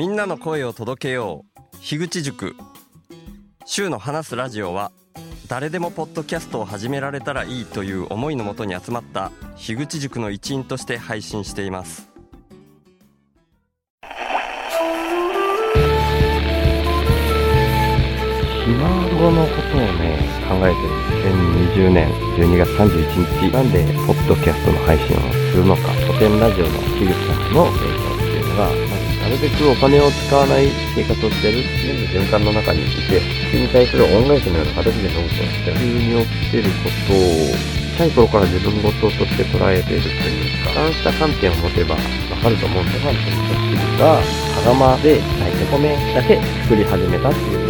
みんなの声を届けよう。樋口塾。週の話すラジオは誰でもポッドキャストを始められたらいいという思いのもとに集まった樋口塾の一員として配信しています。ひ孫のことをね、考えてる。2020年。12月31日、なんで、ポッドキャストの配信をするのか、古典ラジオの樋口さんの映像っていうのが、るべくお金を使わない生活をしてる、全部循環の中にいて、それに対する恩返しのような形で飲むと、普通に起きてることを、小さい頃から自分事として捉えているというか、そうした観点を持てばわかると思うんで、ファンという組織が、羽釜で炊いて米だけ作り始めたっていう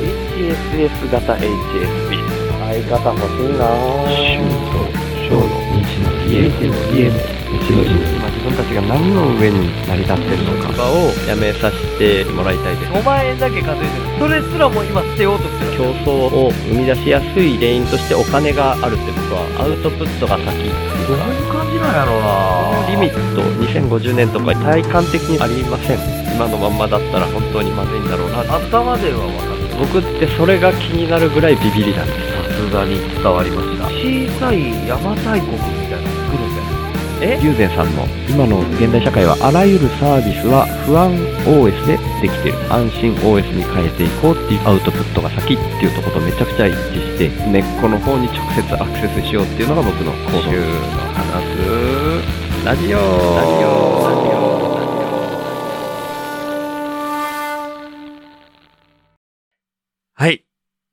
HSS 型 HSP。相方欲しいなぁ。と小の日の家っていう家の日の今自分たちが何の上に成り立ってるのか。をやめさせてもらいたいです。5万円だけ稼いでるそれすらも今捨てようとしてる。競争を生み出しやすい原因としてお金があるって僕はアウトプットが先。どういう感じなんやろうな。リミット2050年とか体感的にありません。今のまんまだったら本当にまずいんだろうな。頭では分かる僕ってそれが気になるぐらいビビりなんです。さすがに伝わりました。小さい邪馬台国友禅さんの今の現代社会はあらゆるサービスは不安 OS でできてる。安心 OS に変えていこうっていうアウトプットが先っていうところとめちゃくちゃ一致して根っこの方に直接アクセスしようっていうのが僕の行動。週の話。すラジオ。ラジオ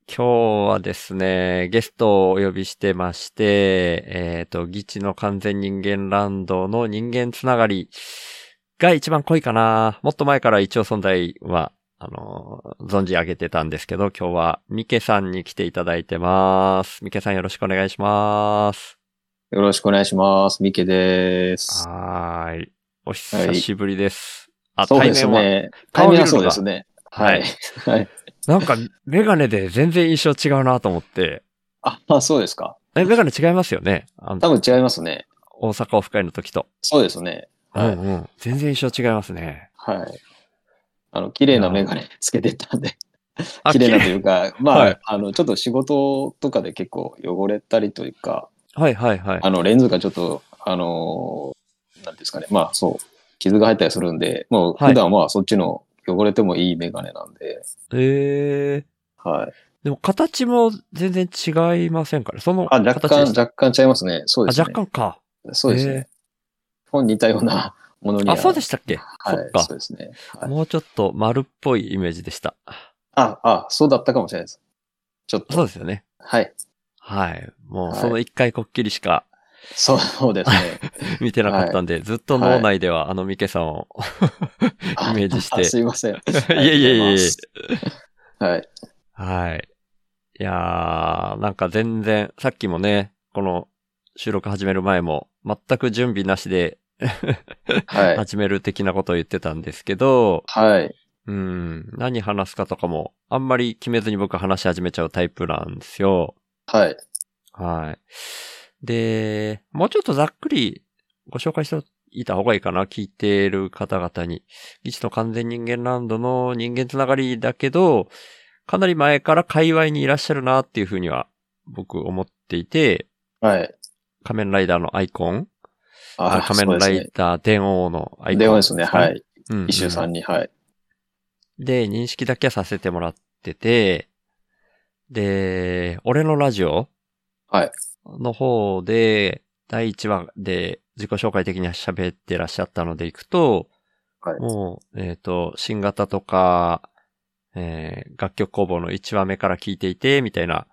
今日はですね、ゲストをお呼びしてまして、えっ、と、ギチの完全人間ランドの人間つながりが一番濃いかな。もっと前から一応存在は、あの、存じ上げてたんですけど、今日はミケさんに来ていただいてます。ミケさんよろしくお願いします。よろしくお願いします。ミケです。はーい。お久しぶりです。あ、そうです対面は。ね。対面はそうですね。はい。はい。なんか、メガネで全然印象違うなと思って。あ、あそうですか。え、メガネ違いますよね？多分違いますね。大阪オフ会の時と。そうですね。はい。うんうん。全然印象違いますね。はい。あの、綺麗なメガネつけてたんで、あ 綺麗なというか、まあ、はいあの、ちょっと仕事とかで結構汚れたりというか、はいはいはい。あの、レンズがちょっと、あのーなんですかね。まあ、そう、傷が入ったりするんで、もうはい普段はそっちの汚れてもいいメガネなんで、えー。はい。でも形も全然違いませんから、そのあ、若干、若干ちゃいますね。そうですあ、ね。若干か。そうですね。本似たようなものには。あ、そうでしたっけ、はいそそう。ですね。はい、もうちょっと丸っぽいイメージでした。あ、あ、そうだったかもしれないです。ちょっと。そうですよね。はい。はい。もうはいその一回こっきりしかそうですね。見てなかったんで、ずっと脳内ではあのミケさんをあ イメージしてあ すいません。いえいえいえ。はい。はい。いやー、なんか全然、さっきもね、この収録始める前も、全く準備なしではい。始める的なことを言ってたんですけど、はい。うん、何話すかとかも、あんまり決めずに僕話し始めちゃうタイプなんですよ。はい。はい。で、もうちょっとざっくりご紹介していた方がいいかな、聞いてる方々に。一の完全人間ランドの人間つながりだけど、かなり前から界隈にいらっしゃるなっていうふうには僕思っていて、はい。仮面ライダーのアイコンあ、仮面ライダー電王のアイコン、ね。電話ですね。はい。うんうん一周さんに。はい。で、認識だけはさせてもらってて、で、俺のラジオはい。の方で、第1話で自己紹介的に喋ってらっしゃったのでいくと、はいもう、えっ、と、新型とか、えー楽曲工房の1話目から聞いていて、みたいな。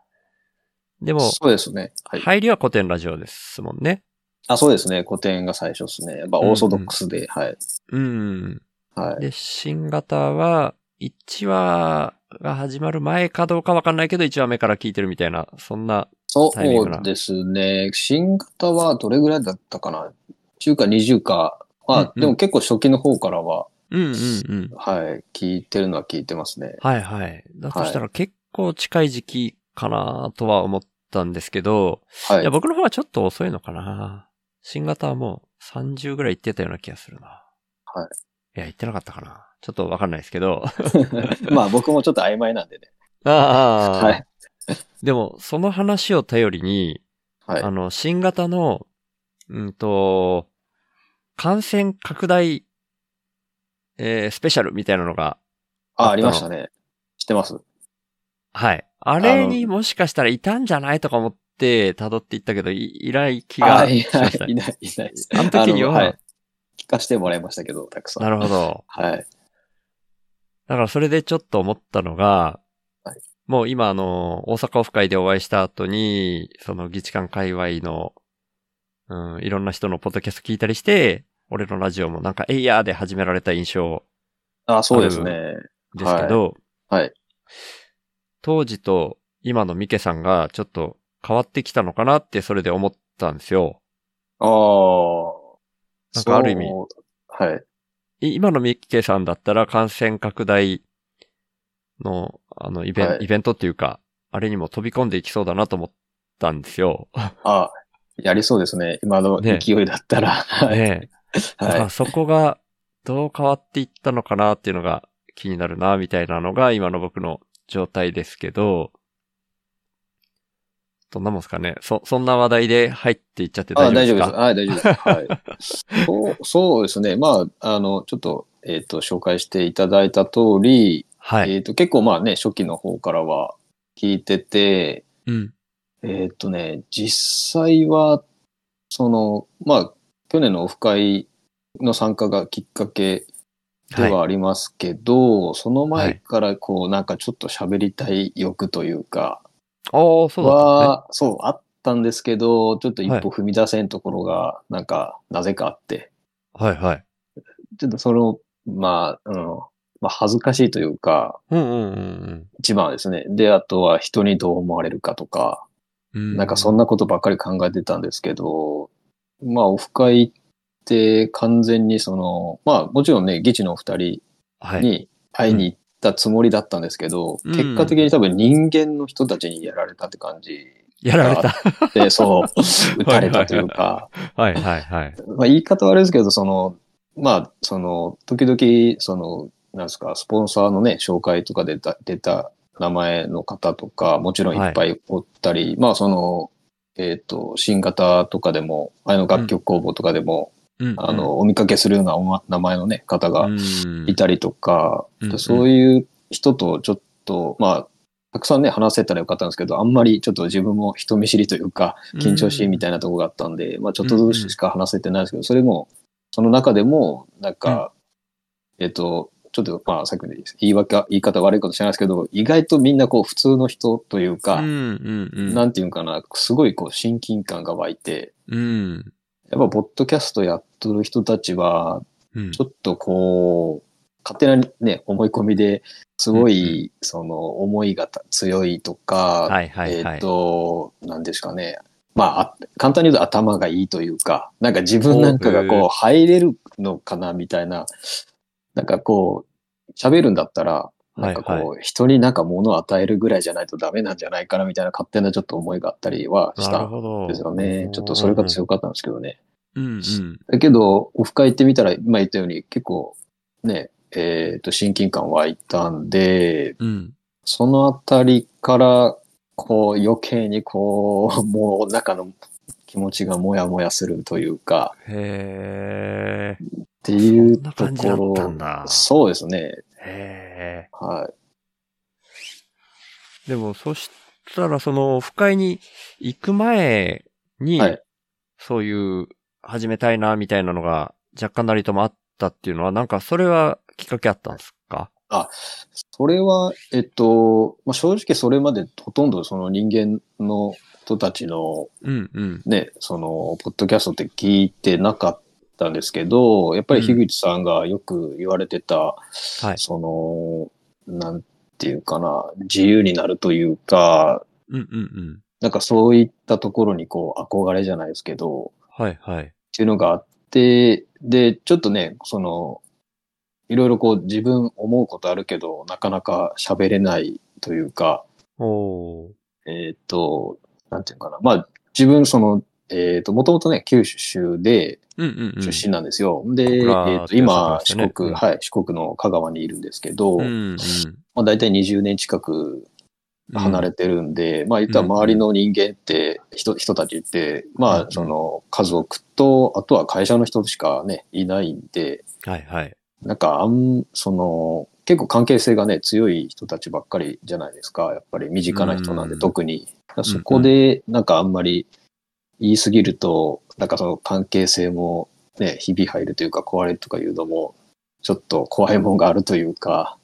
でも、そうですね。はい。入りは古典ラジオですもんね。あ、そうですね。古典が最初ですね。やっぱオーソドックスで、はい。うん。はい。で、新型は、1話が始まる前かどうかわかんないけど、1話目から聞いてるみたいな、そんな、そうですね。新型はどれぐらいだったかな ?10 か20か。まあ、うんうんでも結構初期の方からは、うんうんうん。はい。聞いてるのは聞いてますね。はいはい。だとしたら結構近い時期かなとは思ったんですけど、はいいや、。僕の方はちょっと遅いのかな。新型はもう30ぐらい行ってたような気がするな。はい。いや、行ってなかったかな。ちょっとわかんないですけど。まあ僕もちょっと曖昧なんでね。ああ、はい。でも、その話を頼りに、はいあ。の、新型の、うんと、感染拡大、えースペシャルみたいなのが、あ、ありましたね。知ってます？はい。あれにもしかしたらいたんじゃないとか思って辿っていったけど、いいない気があ、いないしました、。いない、いない。あの時にはあのい聞かせてもらいましたけど、たくさん。なるほど。はい。だからそれでちょっと思ったのが、はいもう今あの、大阪オフ会でお会いした後に、その議事館界隈の、うん、いろんな人のポッドキャスト聞いたりして、俺のラジオもなんかエイヤーで始められた印象あ、そうですね。ですけど、はい。当時と今のミケさんがちょっと変わってきたのかなってそれで思ったんですよ。ああ。なんかある意味。はい。い今のミケさんだったら感染拡大の、あの、イベン、はいイベントっていうか、あれにも飛び込んでいきそうだなと思ったんですよ。あ、やりそうですね。今のね勢いだったら。はい。ねえ。だかはらそこがどう変わっていったのかなっていうのが気になるな、みたいなのが今の僕の状態ですけど、どんなもんですかね。そ、そんな話題で入っていっちゃってい。あ、大丈夫大です丈夫です。かはい、大丈夫です。はい。そう、そうですね。まあ、あの、ちょっと、えっ、と、紹介していただいた通り、はい。えっ、と、結構まあね、初期の方からは聞いてて、うん。えっ、とね、実際は、その、まあ、去年のオフ会の参加がきっかけではありますけど、その前からこう、なんかちょっと喋りたい欲というか、ああ、そうだね。は、そう、あったんですけど、ちょっと一歩踏み出せんところが、なんか、なぜかあって、はいはい。ちょっとその、まあ、うん、まあ、恥ずかしいというか、うんうんうん一番はですね。で、あとは人にどう思われるかとか、うん。なんかそんなことばっかり考えてたんですけど、まあ、オフ会って完全にその、まあ、もちろんね、議事のお二人はい。に会いに行ったつもりだったんですけど、うん結果的に多分人間の人たちにやられたって感じやられた。で、そう、撃たれたというか、はいはいはい。まあ、言い方悪いですけど、その、まあ、その、時々、その、なんですか、スポンサーのね、紹介とかでた出た名前の方とか、もちろんいっぱいおったり、まあ、その、えっ、と、新型とかでも、あの楽曲工房とかでも、うん。うんあ、の、お見かけするようなおま名前のね、方がうん。いたりとか、うんうん。そういう人とちょっと、まあ、たくさんね、話せたらよかったんですけど、あんまりちょっと自分も人見知りというか、緊張しいみたいなとこがあったんで、まあちょっとずつしか話せてないですけど、それも、その中でも、なんか、えっと、ちょっとまあさっきの言い訳、言い方悪いこと知らないですけど、意外とみんなこう普通の人というか、うんうんうん。なんていうかな、すごいこう親近感が湧いて、うん。やっぱポッドキャストやっとる人たちは、うんちょっとこう、勝手なね、思い込みですごい、その思いがた強いとか、はいはいはい。えっ、と、なんですかね。まああ、簡単に言うと頭がいいというか、なんか自分なんかがこう入れるのかなみたいな、なんかこう、喋るんだったら、なんかこう、はい人になんか物を与えるぐらいじゃないとダメなんじゃないかなみたいな勝手なちょっと思いがあったりはしなるたほど。んですよね。ちょっとそれが強かったんですけどね。うんうん。だけど、オフ会行ってみたら、今言ったように結構ね、えっ、と、親近感湧いたんで、うん。そのあたりから、こう、余計にこう、もう中の気持ちがもやもやするというか、へえ。っていうそんなと感じだこったんだろ、そうですね。へえ。はい。でも、そしたら、その、オフ会に行く前に、はいそういう、始めたいな、みたいなのが、若干なりともあったっていうのは、なんか、それはきっかけあったんですか？それは、えっと、まあ、正直それまでほとんどその人間の人たちのうんうん。ね、その、ポッドキャストって聞いてなかったんですけど、やっぱり樋口さんがよく言われてた、はい。その、なんていうかな、自由になるというか、うんうんうん。なんかそういったところにこう憧れじゃないですけど、はいはい。っていうのがあって、で、ちょっとね、その、いろいろこう自分思うことあるけど、なかなか喋れないというか、おー。えーっと、なんていうのかな。まあ、自分その、えっ、と、もともとね、九州でうんうんうん。出身なんですよ。で、え小倉っ、と、今、四って言ってましたね国、うんはい、四国の香川にいるんですけど、うんうん。まあ、大体20年近く離れてるんで、まあ言ったら周りの人間って、人、人たちって、まうんあその家族と、あとは会社の人しかね、いないんで、はいはい。なんかあん、その、結構関係性がね、強い人たちばっかりじゃないですか。やっぱり身近な人なんで、うん特に。そこで、なんかあんまり言いすぎると、なんかその関係性もね、ひび入るというか壊れるとかいうのも、ちょっと怖いもんがあるというか、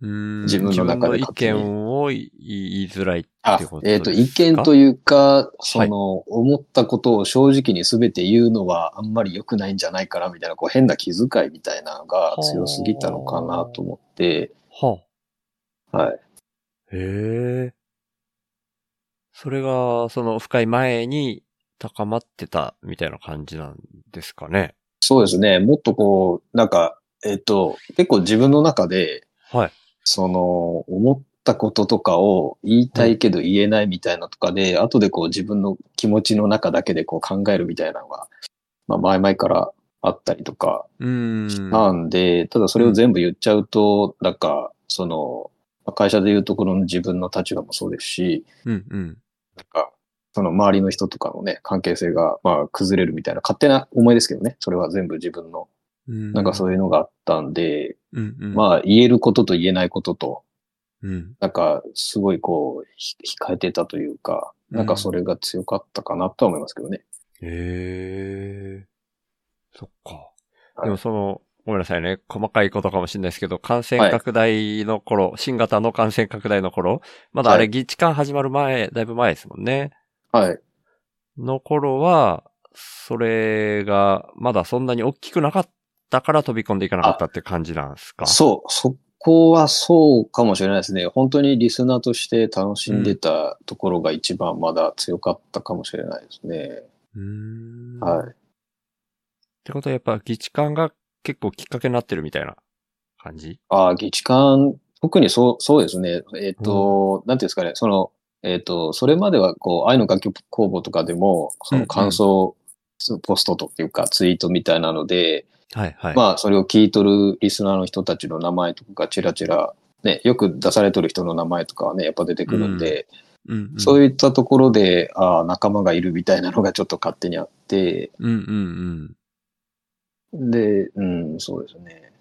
うん。自分の中で意見を言いづらいあってことえっ、と、ですか意見というか、その、思ったことを正直に全て言うのはあんまり良くないんじゃないかな、みたいな、こう変な気遣いみたいなのが強すぎたのかなと思って、ははい。あ、へえ。それが、その深い前に高まってたみたいな感じなんですかね。そうですね。もっとこう、なんか、えっ、と、結構自分の中で、はい。その、思ったこととかを言いたいけど言えないみたいなとかで、後でこう自分の気持ちの中だけでこう考えるみたいなのが、まあ前々からあったりとかうーん。したんで、ただそれを全部言っちゃうと、なんか、その、まあ会社でいうところの自分の立場もそうですし、うんうん。なんか、その周りの人とかのね、関係性が、まあ、崩れるみたいな、勝手な思いですけどね、それは全部自分の、なんかそういうのがあったんで、うんうん。まあ、言えることと言えないことと、うん。なんか、すごいこう、ひ控えてたというか、なんかそれが強かったかなとは思いますけどね。へえ。そっか。はいでもその、ごめんなさいね。細かいことかもしれないですけど、感染拡大の頃、新型の感染拡大の頃、まだあれ、はい議事間始まる前、だいぶ前ですもんね。はい。の頃は、それが、まだそんなに大きくなかったから飛び込んでいかなかったって感じなんですか？そう、そこはそうかもしれないですね。本当にリスナーとして楽しんでたところが一番まだ強かったかもしれないですね。うーん。はい。ってことはやっぱ議事間が結構きっかけになってるみたいな感じ？ああ、議事館、特にそう、そうですね。えっ、と、なんていうんですかね、その、えっ、と、それまでは、こう、愛の楽曲工房とかでも、その感想、ポストというか、ツイートみたいなので、はいはい。まあ、それを聞いとるリスナーの人たちの名前とかがちらちら、ね、よく出されとる人の名前とかはね、やっぱ出てくるんで、うんうん、そういったところで、ああ、仲間がいるみたいなのが ちょっと勝手にあって、うんうんうん。で、うん、そうですね。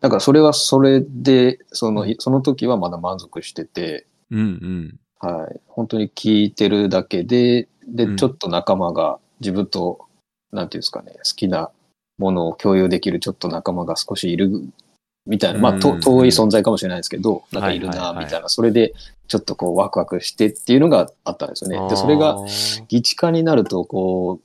だからそれはそれで、その、その時はまだ満足してて、うんうん。はい。本当に聞いてるだけで、で、うん。ちょっと仲間が自分と、なんていうんですかね、好きなものを共有できるちょっと仲間が少しいるみたいな、まあ、遠い存在かもしれないですけど、なんかいるな、みたいな、それでちょっとこうワクワクしてっていうのがあったんですよね。で、それが、議地化になると、こ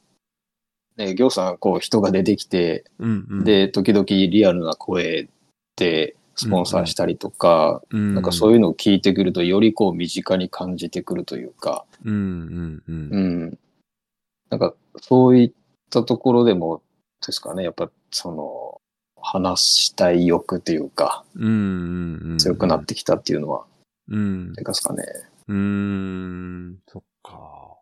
う、ね、行さん、こう人が出てきて、うんうん、で、時々リアルな声でスポンサーしたりとか、うん、なんかそういうのを聞いてくると、よりこう身近に感じてくるというか、うんうんうん。うん。なんか、そういったところでもですかね、やっぱ、その、話したい欲というか、うんうんうん。強くなってきたっていうのは、うん。いかすかね。うーん、そっか。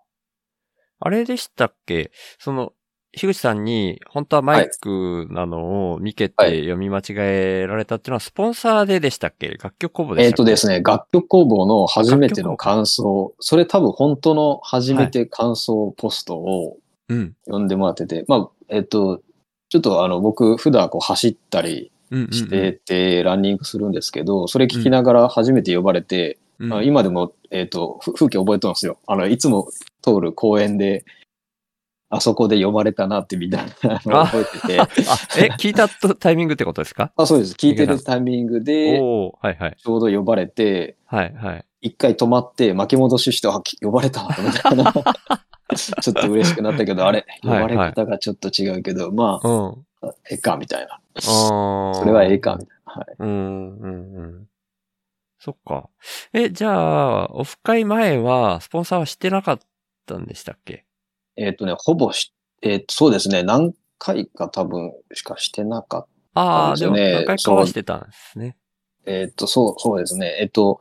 あれでしたっけ？その、樋口さんに、本当はマイクなのを見けてはい。読み間違えられたっていうのは、スポンサーででしたっけ？楽曲工房でえっ、したっけ？とですね、楽曲工房の初めての感想、それ多分本当の初めて感想ポストをうん。読んでもらってて、まあ、えっ、と、ちょっとあの、僕普段こう走ったりうんうんうん。してて、ランニングするんですけど、それ聞きながら初めて呼ばれて、うん、あ今でも、えっ、と、ふ風景覚えてますよ。あの、いつも通る公園で、あそこで呼ばれたなってみんな覚えてて、あ、え、聞いたとタイミングってことですか？あ、そうです。聞いてるタイミングで、はいはい。ちょうど呼ばれて、はいはい。一回止まって巻き戻しして、あ、き呼ばれたなと思ったな。ちょっと嬉しくなったけど、あれ、呼はいばれ方がちょっと違うけど、まうん。あ、ええか、みたいな。ああ。それはええか、みたいな。はい。うん、うん、うん。そっか。え、じゃあ、オフ会前は、スポンサーはしてなかったんでしたっけ？えっ、とね、ほぼし、えっ、と、そうですね、何回か多分しかしてなかった。ああ、でもそうですね何回かはしてたんですね。えっ、と、そう、そうですね。えっ、と、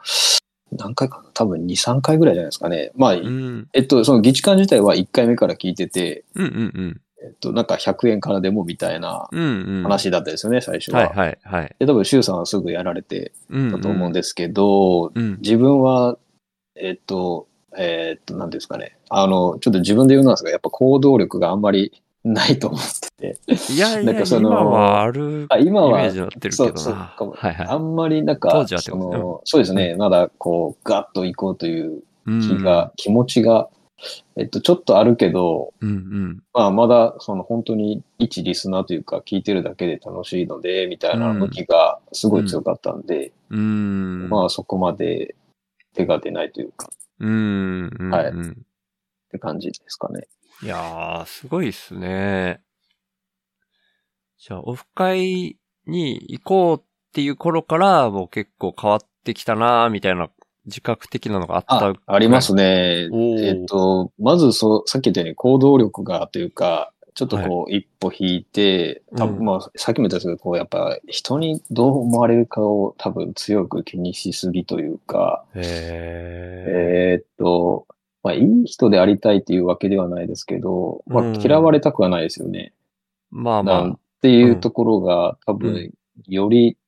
何回かな？多分2、3回ぐらいじゃないですかね。まあ、うん。えっと、その議事館自体は1回目から聞いてて、うんうんえっと、なんか100円からでもみたいなうん。うんうん。話だったですよね、最初は。はいはいはい。で、多分、周さんはすぐやられてうんたと思うんですけど、うん。自分は、えっと、えっと、なんですかね。あの、ちょっと自分で言うのなんですが、やっぱ行動力があんまりないと思ってて。いやいや、なんかその今はあるあ今はイメージになってるけそう。かもはいはい。あんまりなんか、当時はその、そうですね、まだこう、ガッと行こうといううん気が、気持ちが、えっと、ちょっとあるけど、うんうん。まあ、まだ、その本当に一リスナーというか、聞いてるだけで楽しいので、みたいな向きがすごい強かったんで、うん。まあ、そこまで手が出ないというか、うん。うん。はいうんって感じですかね。いやー、すごいっすね。じゃあ、オフ会に行こうっていう頃から、もう結構変わってきたなーみたいな自覚的なのがあったあ、ありますね。えっと、まずそう、さっき言ったように行動力がというか、ちょっとこう、一歩引いて、多分うんまあ、さっきも言ったんですけど、こう、やっぱ、人にどう思われるかを多分強く気にしすぎというか、へえーっと、まあ、いい人でありたいっていうわけではないですけど、まあうん、嫌われたくはないですよね。ー。まあまあ。ていうところが、多う分、より、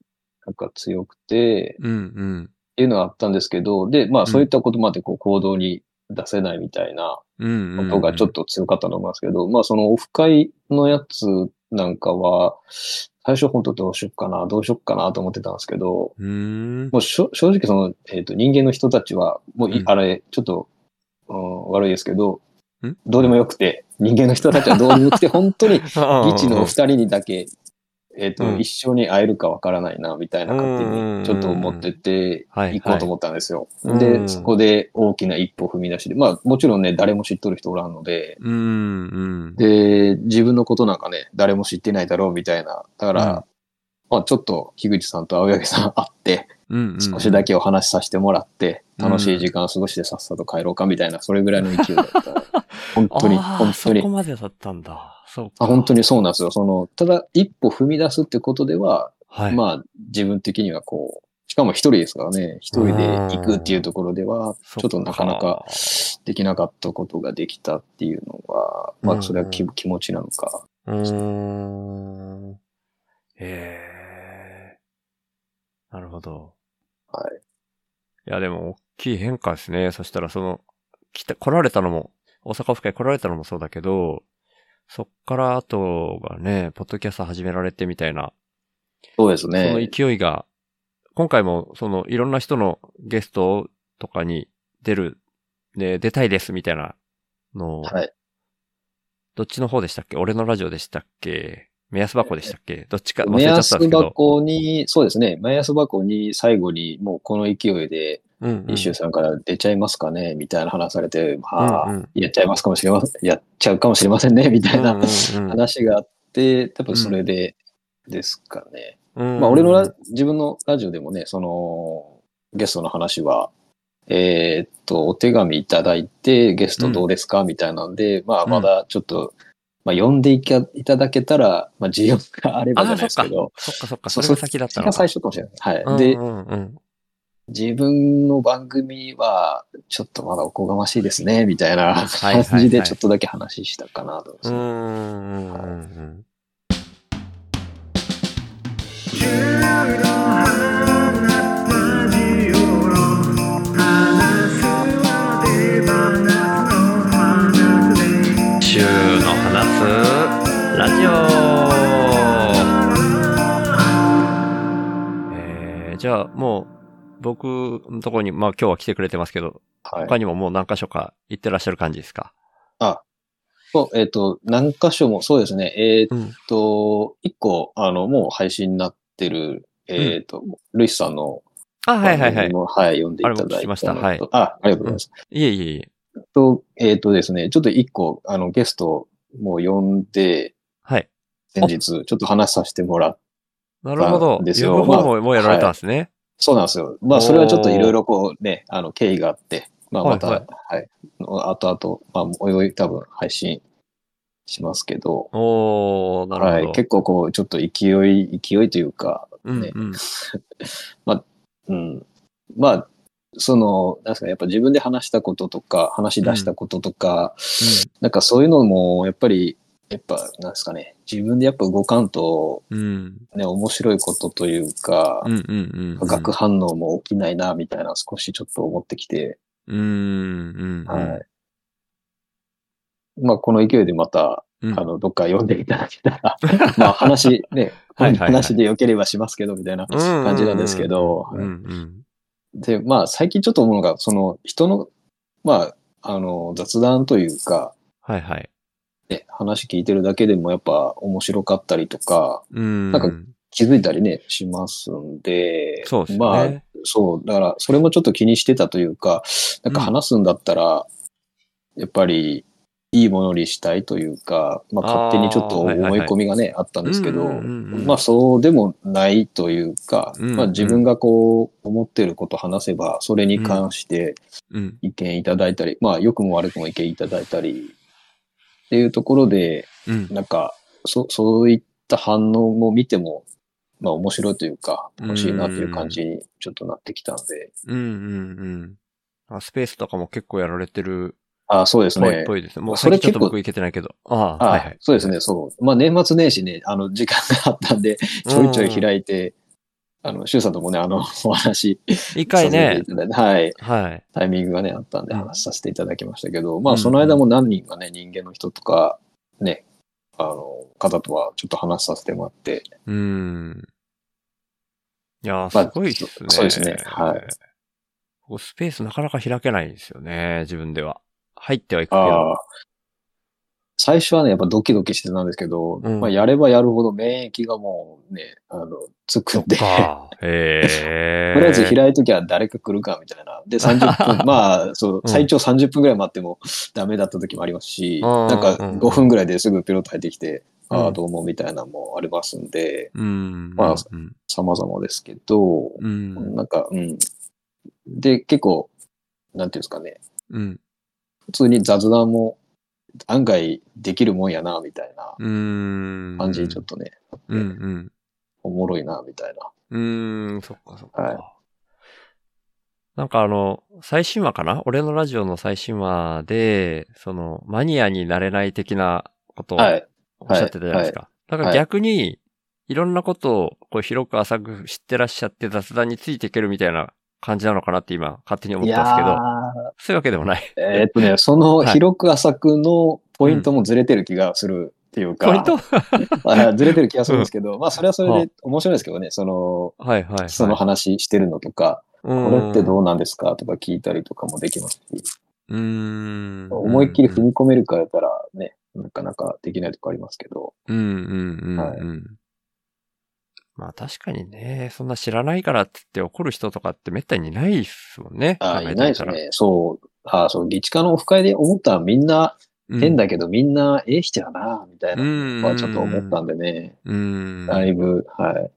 なんか強くて、うんうん。っていうのはあったんですけど、で、まうんあそういったことまでこう行動に出せないみたいな。ことがちょっと強かったと思いますけど、まあそのオフ会のやつなんかは、最初本当どうしよっかな、どうしよっかなと思ってたんですけど、う。もう正直その、えっ、と人間の人たちは、もうい、うんあれ、ちょっと、うん、悪いですけどん、どうでもよくて、人間の人たちはどうでもよくて、本当に議議地のお二人にだけ、えっ、と、うん一緒に会えるかわからないな、みたいな勝手にちょっと思ってて、はい。行こうと思ったんですよ。はいで、うんそこで大きな一歩踏み出して、まあもちろんね、誰も知っとる人おらんので。で、自分のことなんかね、誰も知ってないだろうみたいな。だから、うんまあちょっと樋口さんと青柳さん会って、うんうん。少しだけお話しさせてもらって、うん楽しい時間を過ごしてさっさと帰ろうかみたいな、それぐらいの勢いだった。本当に、本当そこに。までだったんだ。そうか。あ本当にそうなんですよ。その、ただ一歩踏み出すってことでは、はい。まあ自分的にはこう、しかも一人ですからね、一人で行くっていうところでは、そちょっとなかなかできなかったことができたっていうのは、まあそれは気,、うん気持ちなのか。うーん。ええなるほど。はい。いや、でも、大きい変化ですね。そしたら、その、来た、来られたのも、大阪府会来られたのもそうだけど、そっから後がね、ポッドキャスト始められてみたいな、そうですそのね。勢いが、今回も、その、いろんな人のゲストとかに出る、で、出たいですみたいなのを、はい。どっちの方でしたっけ？俺のラジオでしたっけ？目安箱でしたっけ？どっちか忘れ目ちゃったん安ですけど。箱に、そうですね。目安箱に最後にもうこの勢いで、うんうん。一周さんから出ちゃいますかね？みたいな話されて、まあ、うんうん。やっちゃいますかもしれません、やっちゃうかもしれませんね、みたいなうん。うん話があって、多分それでですかね。うんまあ、俺のラ自分のラジオでもね、その、ゲストの話は、えーっと、お手紙いただいて、ゲストどうですか、みたいなんで、まあ、うんまだちょっと、まあ、呼んでいかいただけたら、まあ、需要があればじゃないですけど、そっか。そっか、それが先だったのか。それが最初かもしれない。はい。で、うんうんうん。自分の番組は、ちょっとまだおこがましいですね、みたいな感じで、ちょっとだけ話したかなと思いますもう僕のところに、まあ今日は来てくれてますけど、はい。他にももう何箇所か行ってらっしゃる感じですか？そう、えっ、と、何箇所も、そうですね。えっ、うん。と、一個、あの、もう配信になってる、えっ、と、ルイスさんのあ、はいはいはい。はい、読んでいただいたのとあましたはいあ、ありがとうございます。いえいえいえ。と、えっ、とですね、ちょっと一個、あの、ゲストも呼んで、はい。先日、ちょっと話させてもらっなるほど。ですよ呼ぶ方ももうやられたんですね。そうなんですよ。まあ、それはちょっといろいろこうね、あの、経緯があって、まあ、また、ははいい、後々、まあ、おいおい多分配信しますけど、おー、なるほど。はい、結構こう、ちょっと勢い、勢いというか、ねうんうん。うん。まあ、その、なんですかね、やっぱ自分で話したこととか、話し出したこととか、なんかそういうのも、やっぱり、やっぱ、なんですかね、自分でやっぱ動かんと、うん。ね、面白いことというか、うんうんうん。化学反応も起きないな、みたいな少しちょっと思ってきて、うんうんうん。はい。まあ、この勢いでまた、うんあの、どっか読んでいただけたら、まあ、話、ね、はいはいはい話で良ければしますけど、みたいな感じなんですけど。で、まあ、最近ちょっと思うのが、その、人の、まあ、あの、雑談というか、はいはい。ね、話聞いてるだけでもやっぱ面白かったりとか、うん。なんか気づいたりね、しますんで、そうですまあ、ね。そう、だから、それもちょっと気にしてたというか、なんか話すんだったら、やっぱり、いいものにしたいというか、まあ、勝手にちょっとあーはいはいはい思い込みがね、あったんですけど、うんうんうんうんまあ、そうでもないというか、うんうんまあ、自分がこう、思ってること話せば、それに関してうん。意見いただいたり、まあ、良くも悪くも意見いただいたり、っていうところで、うん。なんか、そ、そういった反応も見ても、まあ面白いというか、楽しいなっていう感じにちょっとなってきたんで。うんうんうん。あスペースとかも結構やられてるああ、そうですぽいっね。ぽいですね。もうそれちょっと僕行けてないけど。ああ、あはいはい。そうですね、そう。まあ年末年始ね、あの、時間があったんで、ちょいちょい開いて、あの、シュウさんともね、あの、お話一回ねはい。はい。タイミングがね、あったんでうん話させていただきましたけど、まうんあその間も何人かね、人間の人とか、ね、あの、方とはちょっと話させてもらって、うん。いやすごいっすね。そうですねはい。ここスペースなかなか開けないんですよね、自分では。入ってはいくけど。ああ。最初はね、やっぱドキドキしてたんですけど、うんまあやればやるほど免疫がもうね、あの、つくんで、とか。へえ。りあえず開いときは誰か来るかみたいな。で、30分、まあ、そうう、ん最長30分ぐらい待ってもダメだった時もありますし、うんなんかうん5分ぐらいですぐピロッと入ってきて、ああ、うんどうもみたいなのもありますんで、うん。まあうん。様々ですけど、うん。なんか、うん。で、結構、なんていうんですかね、うん。普通に雑談も案外できるもんやな、みたいなうん。感じにちょっとね、うんうん。おもろいな、みたいな。うーん、そっかそっか。はなんかあの、最新話かな？俺のラジオの最新話で、その、マニアになれない的なことをはい。おっしゃってたじゃないですか。だから逆に、いろんなことをこう広く浅く知ってらっしゃって雑談についていけるみたいな感じなのかなって今勝手に思いったんですけど、やそういうわけでもない。ーえーっとね、そのはい。広く浅くのポイントもずれてる気がするっていうか、ポイント？あずれてる気がするんですけど、まあそれはそはれで面白いですけどね、その、はいはい、はい。その話してるのとか、ここれってどうなんですかとか聞いたりとかもできますし、うーん。思いっきり踏み込めるかやったらね、なかなかできないとこありますけど、うんうんうんうん。はいまあ確かにね、そんな知らないからって言って怒る人とかってめったにいないっすもんね。あ考えてみたらいないです。ね。そう、あそう、議地課のオフ会で思ったらみんなうん変だけど、みんなええ人やな、みたいなうんのはちょっと思ったんでね、うん。だいぶ、はい。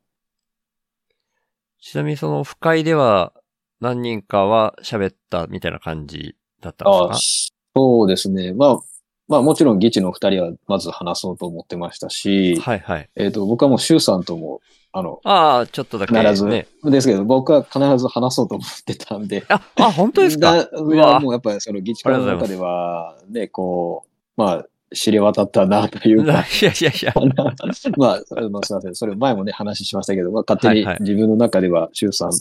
ちなみにそのオフ会では何人かは喋ったみたいな感じだったんあですそうですね。まあ、まあもちろん議地の二人はまず話そうと思ってましたし、かはいはい。えっ、と、僕はもう周さんとも、あの、ああ、ちょっとだけ、ね。必ず、ですけど、僕は必ず話そうと思ってたんで、あ、あ、本当ですか？だいや、もうやっぱりその議地会の中では、ね、こう、まあ、知れ渡ったなという いやか、いやいや。まあ、あのすいません。それ前もね、話しましたけど、まあ、勝手に自分の中では、周さん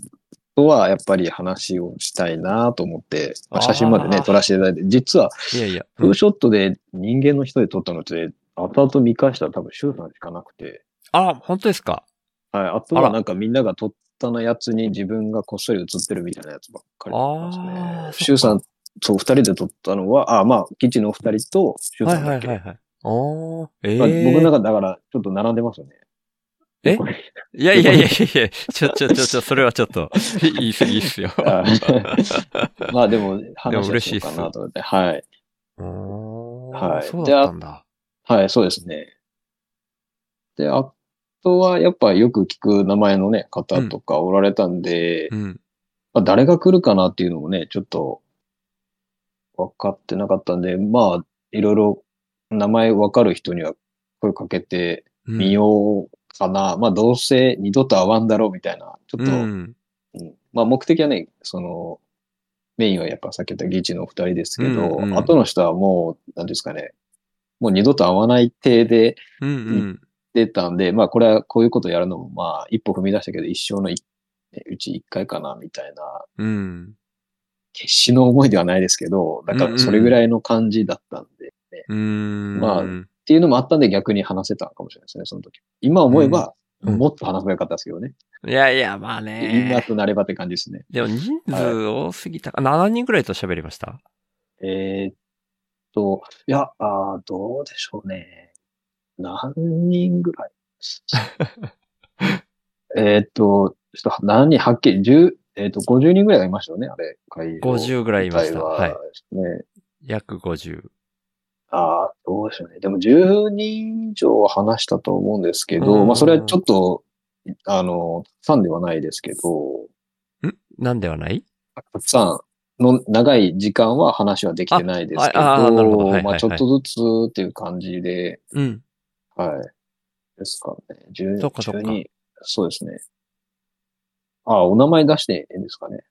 とはやっぱり話をしたいなと思って、まあ、写真までね、撮らせていただいて、実は、いやいや。ツーショットで人間の人で撮ったのって、後々見返したら多分周さんしかなくて、あ、本当ですか？はい、あとあらはなんかみんなが撮ったのやつに自分がこっそり写ってるみたいなやつばっかりですあーね。そっか周さん、そう、二人で撮ったのは、あ、まあ、基地の二人と周はいさんだけ。はいはいはい。おー、ええまあ、僕の中でだから、ちょっと並んでますよね。え？これいやいやいやいやいや、ちょ、ちょ、ちょ、ちょ、それはちょっと、言 い過ぎっすよ。あ まあでも、話嬉しようかなと思って。はい。おーはいそうだったんだ。はい、そうですね。で、あとは、やっぱよく聞く名前のね、方とかおられたんで、うん。まあ、誰が来るかなっていうのもね、ちょっと、分かってなかったんで、まあ、いろいろ名前分かる人には声かけてうんみようかな。まあ、どうせ二度と会わんだろうみたいな、ちょっと、うん。うんまあ目的はね、その、メインはやっぱさっき言った議事の二人ですけど、うんうん後の人はもう、なんですかね、もう二度と会わない体でうんうん。出たんで、まあこれはこういうことやるのも、まあ一歩踏み出したけど、一生のいうち一回かな、みたいな、うん。決死の思いではないですけど、だからそれぐらいの感じだったんで、うーん。まあっていうのもあったんで逆に話せたかもしれないですね、その時。今思えば、もっと話せばよかったですけどね。いやいや、まあ今ね。となればって感じですね。でも人数多すぎたか。7人ぐらいと喋りました？えーっと、いや、あーどうでしょうね。何人ぐらい？えーっと、ちょっと何人、はっきり、10、えーっと、50人ぐらいがいましたよね、あれ、会場。50ぐらいいました。は。い。ね。約50。ああ、どうでしょうね。でも10人以上は話したと思うんですけど、うん。まあそれはちょっと、あの、たくさんではないですけど、ん？なんではない？たくさんの長い時間は話はできてないですけど、あああなるほど。はいはいはい。まあちょっとずつっていう感じで、うん。はい。ですかね。10そっかそっか12そうですね。ああ、お名前出していいんですかね。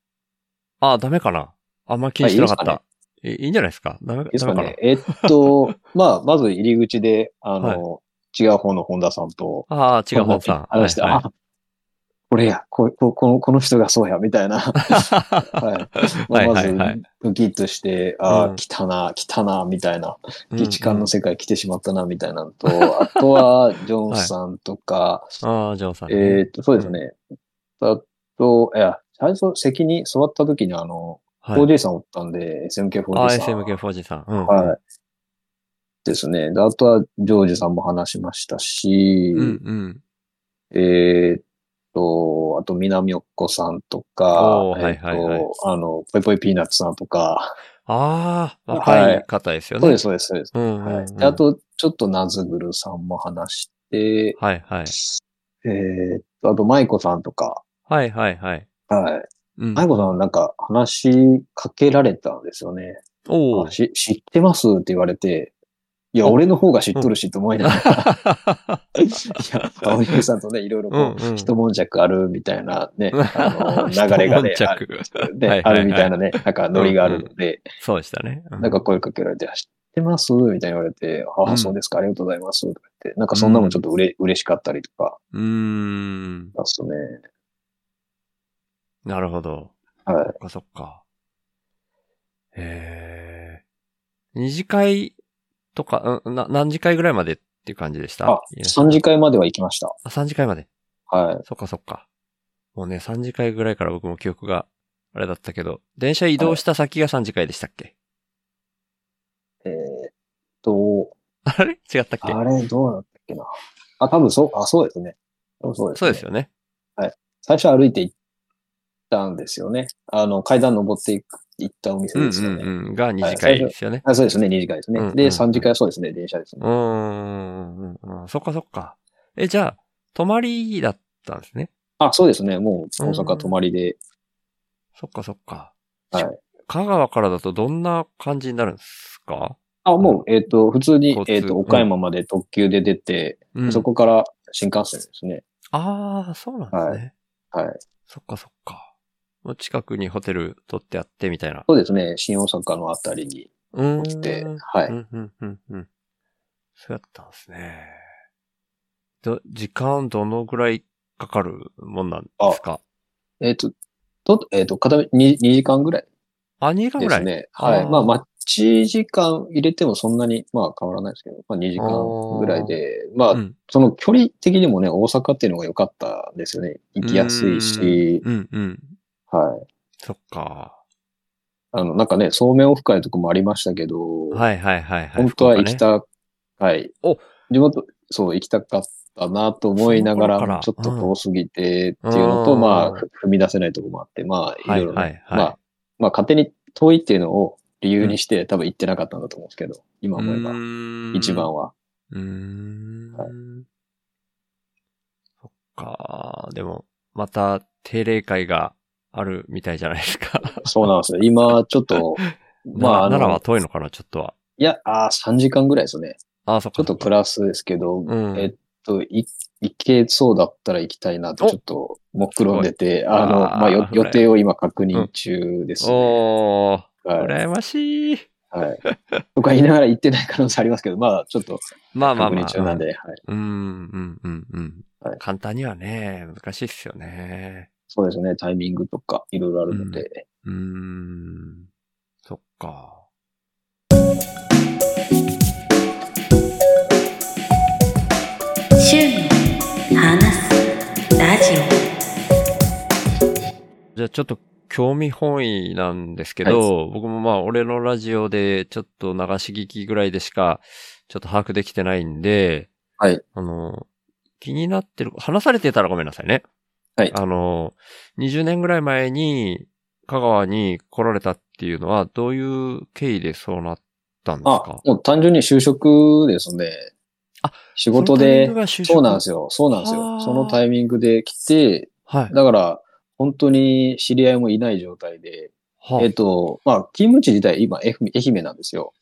あ、ダメかなあんま気にしてなかった。はいいんじゃないですかダメですダメかね。えっと、まあ、まず入り口で、あの、違う方の本田さんと、ああ、違う本さん。話して、はいはいあ、これや、こここのこの人がそうや、みたいな。はい。まあ、まずはいはいはい、ドキッとして、ああ、うん来たな、来たな、みたいな。うん議事官の世界来てしまったな、みたいなのと、あとは、ジョンさんとか、ああ、ジョンさんね。えっと、そうですね。あと、いや、最初、席に座った時に、あの、はい 4J さんおったんで、SMK4J ああ、さん。SMK4G さん。うん。はい。ですね。で、あとは、ジョージさんも話しましたし、うんうん。えーっと、あと、南おっこさんとか、おーはいはいはいえーっと、あの、ぽいぽいピーナッツさんとか、ああ、若い方ですよね。そうです、そうです、そうです。うんはい。であと、ちょっとナズグルさんも話して、はいはい。えーっと、あと、マイコさんとか、はいはいはい。はい。うんマイコさんなんか話しかけられたんですよね。お知ってますって言われて、いや、お俺の方が知っとるしと思いながら、いや、青柳さんとね、いろいろこう、うんうん一悶着あるみたいなね、あの、流れがね、あ一悶着るではいはいはいあるみたいなね、なんかノリがあるので、そうでしたね。うなんか声かけられて、知ってますみたいに言われて、ああ、うんそうですか、ありがとうございます。とか言って、なんかそんなもんちょっとうれ、嬉しかったりとか、うーん。ね。なるほど。はい。そっかそっか。へえ。二次会とか、うんな、何次会ぐらいまでっていう感じでした？あ、3次会までは行きました。あ、3次会まで。はい。そっかそっか。もうね、3次会ぐらいから僕も記憶があれだったけど、電車移動した先が3次会でしたっけ、えーっと、あれ？違ったっけ？あれ、どうだったっけな？あ、多分そう、あ、そうですね。多分そうです、そうですよね。最初歩いて行ったんですよね。あの、階段登っていく行ったお店うんうですよね。んうん。が2次会ですよね。あそうですね、2次会ですね。うんうんうんで、3次会はそうですね、電車ですね。うーんうんうんうん。そっかそっか。え、じゃあ、泊まりだったんですね。あ、そうですね、もう大阪泊まりで。そっかそっか。はい。香川からだとどんな感じになるんですか？あ、もう、えっ、と、普通にえっ、と、岡山まで特急で出て、うん。そこから新幹線ですね。ああ、そうなんですね。はい。そっかそっか。近くにホテル取ってあってみたいな。そうですね、新大阪のあたりにうーん。来て、はい。うん、うん、うん、うん。そうやったんですね。ど、時間どのぐらいかかるもんなんですか？えっ、と、と、えっ、と、片道 2, 2時間ぐらいあ、2時間ぐらい？ですね。はい。まあ、待ち時間入れてもそんなに、まあ変わらないですけど、まあ2時間ぐらいで、まあ、うん。その距離的にもね、大阪っていうのが良かったですよね。行きやすいし、うん、うん。はい。そっか。あの、なんかね、そうめんオフ会とかもありましたけど、はいはいはいはい。本当は行き福岡ねた、はい。お地元、そう、行きたかったなと思いながらちょっと遠すぎてっていうのと、うんまあ、ふ踏み出せないとこもあって、まあ、いろいろね、はいはいはいまあ、まあ、勝手に遠いっていうのを理由にして、多分行ってなかったんだと思うんですけど、今思えば、一番は。うーん。はそっか。でも、また定例会があるみたいじゃないですか。そうなんですよ。今、ちょっと、まあ、あ奈良はの、遠いのかな、ちょっとは。いや、あー3時間ぐらいですね。あ、そっか。ちょっとプラスですけど、うんえっと、行っ行けそうだったら行きたいなとおちょっと目論んでて、ああの、ーまあ、予定を今確認中ですね。おー、はい。羨ましい。はい。とか言いながら行ってない可能性ありますけど、まあ、ちょっと確まあまあまあ。認中なんで、はい。うん、うん、うん、うんはい。簡単にはね、難しいっすよね。そうですね、タイミングとかいろいろあるので、うーん。そっか。週の話すラジじゃあちょっと興味本位なんですけど、僕もまあ俺のラジオでちょっと流し聞きぐらいでしかちょっと把握できてないんで、はい。あの、気になってる、話されてたらごめんなさいね。はいあの、20年ぐらい前に香川に来られたっていうのはどういう経緯でそうなったんですあか、もう単純に就職ですね。あ、仕事で、そそうなんですよ。よ。そうなんですはよ。あそのタイミングで来て、はい。だから、本当に知り合いもいない状態で、はえっと、まあ、勤務地自体今、愛媛なんですよ。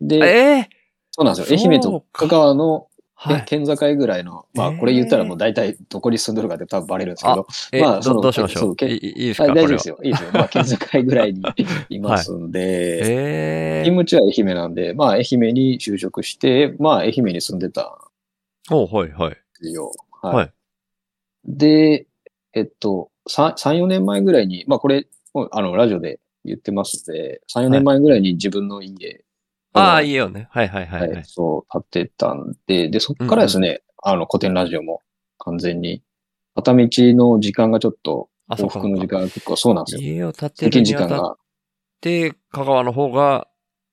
で、ええそうなんですよ。愛媛と香川の、はい。ね県境ぐらいの、まあ、これ言ったらもう大体どこに住んでるかって多分バレるんですけど、え、どまあそのどうしましょそういいですか？大丈夫ですよ。いいですよ。まあ、県境ぐらいにいますんで、ええ勤務地は愛媛なんで、まあ、愛媛に就職して、まあ、愛媛に住んでたおはい、はい。はい。はいで、えっと、3、3 4年前ぐらいに、まあ、これ、あの、ラジオで言ってますので、3、4年前ぐらいに自分の家、ああ、のいいよね。はい、はい、は、はいい、はい。そう、建てたんで、で、そっからですね、あの、古典ラジオも完全に、片道の時間がちょっと、往。復の時間が結構そうなんですよ。家を建てるにあたっ時間が。て、香川の方が、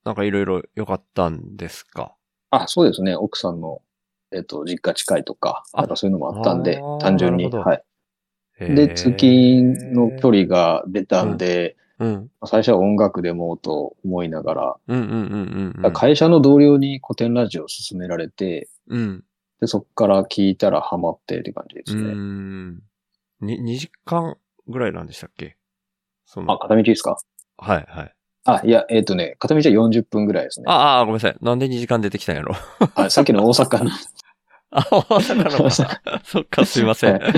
なんかいろいろ良かったんですか？あ、そうですね。奥さんの、えっと、実家近いとか、あなんかそういうのもあったんで単純に。はい。で、通勤の距離が出たんで、うん。最初は音楽でもと思いながら、うんうんうんうんうん。会社の同僚に古典ラジオを勧められて、うん。で、そっから聞いたらハマってって感じでうすね。ん。に、2時間ぐらいなんでしたっけ？そあ、の、片道ですか？はいはい。あ、いや、えっ、とね、片道は40分ぐらいですね。ああ、ごめんなさい。なんで2時間出てきたんやろ？あ さっきの大阪の、あ、大阪のか。そっか、すいません。はいはい、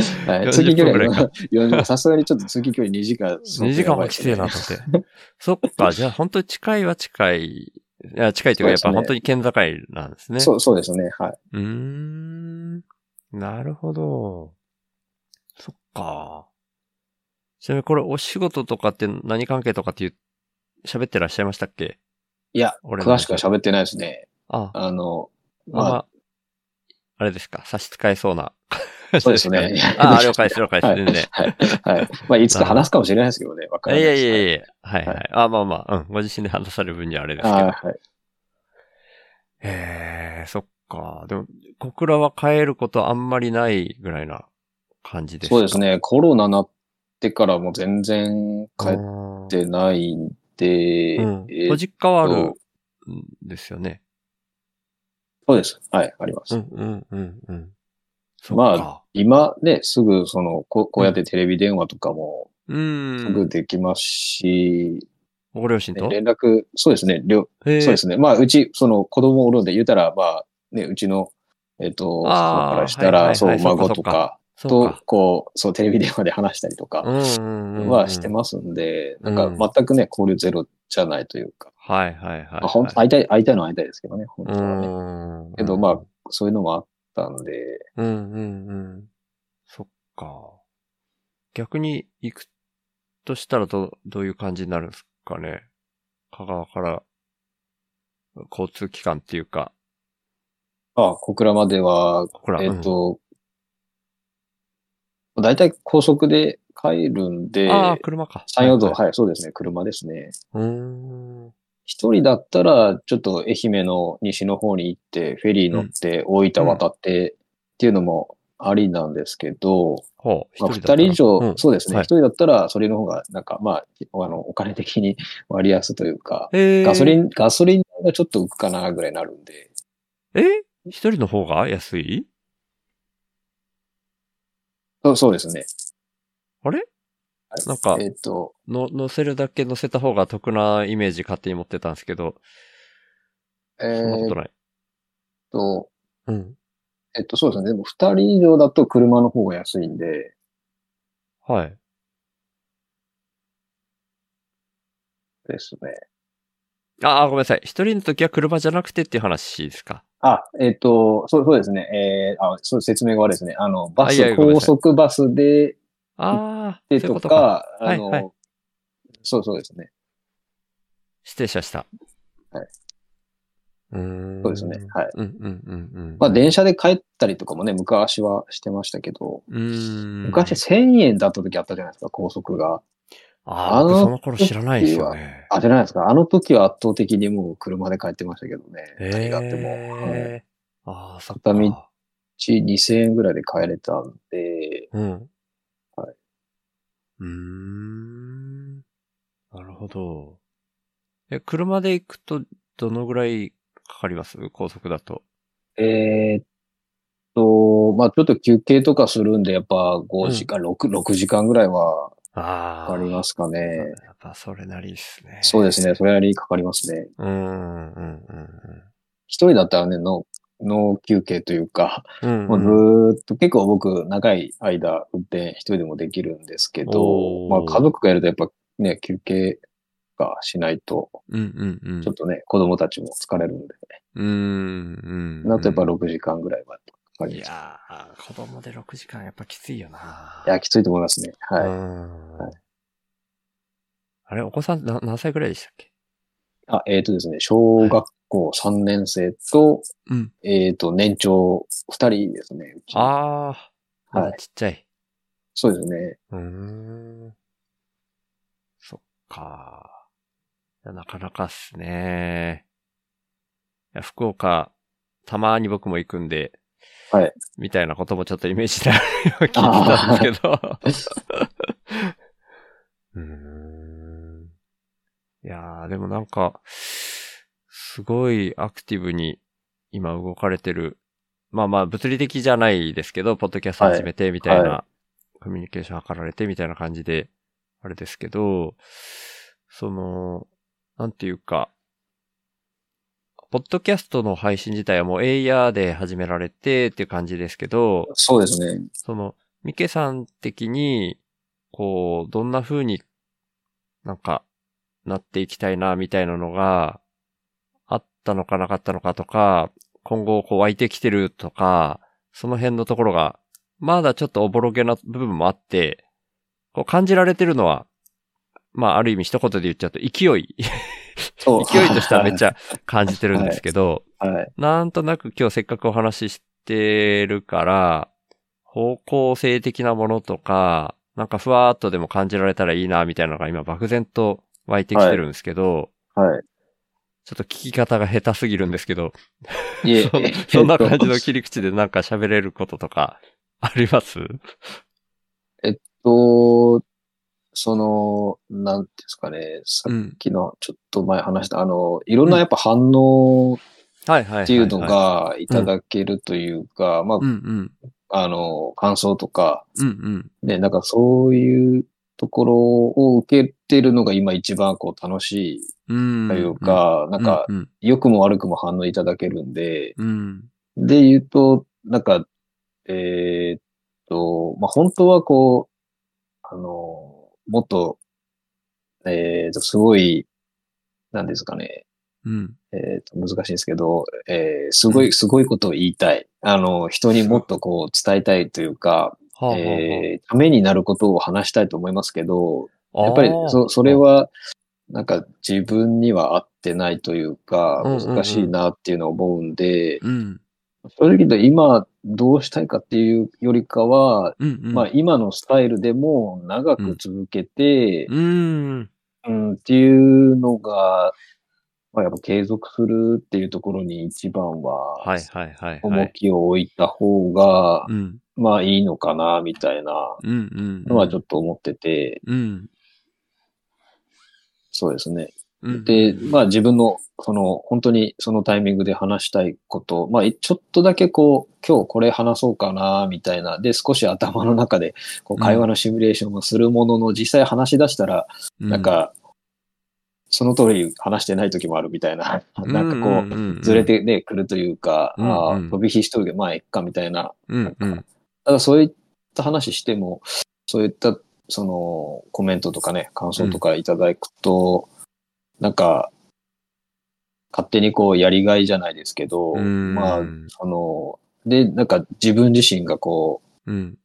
40通勤距離分ぐらいは40分。さすがにちょっと通勤距離2時間。2時間もきついなと思って。そっか、じゃあ本当に近いは近い。いや、近いというか、やっぱ本当に県境なんですね。そう、そうですね。はい。うーん。なるほど。そっか。ちなみにこれお仕事とかって何関係とかっていう、喋ってらっしゃいましたっけ？いや、俺の詳しくは喋ってないですね。あ、あの、まあ、ままあ、あれですか、差し支えそうな。あ、そうですね。あ あ、了解です、了解です。はい全然。はい。はい。まあ、いつか話すかもしれないですけどね。わからい。やいやいやいや、はいは。はいあまあまあ、うん。ご自身で話される分にはあれですけど。あはい。へえ、そっか。でも、小倉は帰ることあんまりないぐらいな感じですか？そうです。ね。コロナなってからも全然帰っあてないんで、ーうんえーご実家はあるとんですよね。そうです。はい、あります。うんうんうんうん。そっまか。今ね、すぐその、ここうやってテレビ電話とかもうすん。ぐできますし、ご両親と？ね連絡、そうですね、りょへえそうですね。まあ、うち、その子供おるんで言うたら、まあ、ね、うちの、えっ、と、あー母からしたら、はいはいはいそう、孫とかとか。、こう、そう、テレビ電話で話したりとかうんうんうんうん。はしてますんで、うんなんか全くね、交流ゼロじゃないというか、はいはいはい。まあ、ほん会いたい、会いたいのは会いたいですけどね、本う当はね。ん。けど、まあ、そういうのもあったんで、うんうんうん。そっか。逆に行くとしたらど、どういう感じになるんですかね。香川から交通機関っていうか、あ、小倉までは、えっ、と、大体高速で帰るんで、うん、ああ、車か。山陽道、はいはい、そうですね、車ですね。うーん。一人だったら、ちょっと愛媛の西の方に行って、フェリー乗って、大分渡ってっていうのもありなんですけど、ほう、まあ、人以上、うん。そうですね、はい。一人だったら、それの方が、なんか、まあ、あの、お金的に割安というか、えー。ガソリン、ガソリンがちょっと浮くかな、ぐらいになるんで、え？一人の方が安い？そうそうですね。あれ？なんかえっ、と、の、乗せるだけ乗せた方が得なイメージ勝手に持ってたんですけど、えーっそんなことない。と、うん。えっと、そうですね。でも、二人以上だと車の方が安いんで、はい。ですね。ああ、ごめんなさい。一人の時は車じゃなくてっていう話ですか？あ、えっと、そうそうですね。えー、あ、そう説明が悪いですね。あの、バスあいやい、や高速バスでああ、でととか、あの、はいはいそうそうですね。失礼しました。はい。うーん。そうですね。はい。うんうんうんうん。まあ、電車で帰ったりとかもね、昔はしてましたけど、うーん。昔1000円だった時あったじゃないですか、高速が。ああ、あの僕その頃知らないですよね。あ、じゃないですか？あの時は圧倒的にもう車で帰ってましたけどね。何があっても。はい。ああ、そっ片道か。2000円ぐらいで帰れたんで、うん。はい。うーん。なるほど。え、車で行くとどのぐらいかかります？高速だと。えーっと、まあちょっと休憩とかするんで、やっぱ5時間、6、6時間ぐらいはああ。かかりますかね。やっぱそれなりですね。そうですね。それなりにかかりますね。うん、うん、うん、一人だったらね、の、脳休憩というか、うん。もうずうんーっと結構僕長い間運転一人でもできるんですけおど、ーまあ家族がいるとやっぱね、休憩がしないと、うん、うん、うん。ちょっとね、子供たちも疲れるんで、うん、うん。なとやっぱ6時間ぐらいはかかりいます。やー、子供で6時間やっぱきついよな。いや、きついと思いますね。はい。うんはいあれ、お子さんな何歳ぐらいでしたっけ？あ、えっ、とですね、小学校3年生と、うん。えっ、と、年長2人ですね。ああ、はいちっちゃい。そうですね。うーん。そっか。なかなかっすね。いや福岡、たまに僕も行くんで、はい。みたいなこともちょっとイメージであるように聞いてたんですけど。うーん。いやー、でもなんか、すごいアクティブに今動かれてる。まあまあ、物理的じゃないですけど、ポッドキャスト始めてみたいな、はコミュニケーション図られてみたいな感じで、あれですけど、その、なんていうか、ポッドキャストの配信自体はもうエイヤーで始められてっていう感じですけど、そうですね。その、ミケさん的に、こう、どんな風になんか、なっていきたいな、みたいなのが、あったのかなかったのかとか、今後こう湧いてきてるとか、その辺のところが、まだちょっとおぼろげな部分もあって、こう感じられてるのは、まあある意味一言で言っちゃうと勢い、勢いとしてはめっちゃ感じてるんですけど、はい。なんとなく今日せっかくお話ししてるから、方向性的なものとか、なんかふわーっとでも感じられたらいいな、みたいなのが今漠然と湧いてきてるんですけど、はい。ちょっと聞き方が下手すぎるんですけど、いえそんそんな感じの切り口でなんか喋れることとか あります？と、その、なんですかね、さっうん。きのちょっと前話した、あの、いろんなやっぱ反応。っていうの、がいただけるというか、まうんうん。あ、あの、感想とか、うんうん。ね、なんかそういうところを受けてるのが今一番こう楽しうん。いというか、なんかうん良くも悪くも反応いただけるんで、うん。で言うと、なんか、えーっと、まあ、本当はこう、あの、もっと、えーっと、すごい、なんですかね、うん。えーっと、難しいんですけど、えーすごい、すごいことを言いたい。あの、人にもっとこう伝えたいというか、はあえーためになることを話したいと思いますけど、やっぱりそ、それは、なんか自分には合ってないというか、うんうんうん難しいなっていうのを思うんで、うん。正直言うと今どうしたいかっていうよりかは、うんうん。まあ今のスタイルでも長く続けて、うん。うん、っていうのが、まあやっぱ継続するっていうところに一番は、はいはいはいは重い。きを置いた方が、うん。まあいいのかな、みたいな。のはちょっと思ってて、うん。そうですね。うん。で、まあ自分の、その、本当にそのタイミングで話したいこと、まあちょっとだけこう、今日これ話そうかな、みたいな、で、少し頭の中で、こう、会話のシミュレーションをするものの、実際話し出したら、うなん、か、その通り話してない時もあるみたいな、なんかこう、うずれ、てね、くるというか、うんうんああ、飛び火しとるけど、まあ、えっか、みたいな。うんうん。ただそういった話しても、そういった、その、コメントとかね、感想とかいただくと、なんか、勝手にこう、やりがいじゃないですけど、うんまあ、あの、で、なんか自分自身がこう、うん。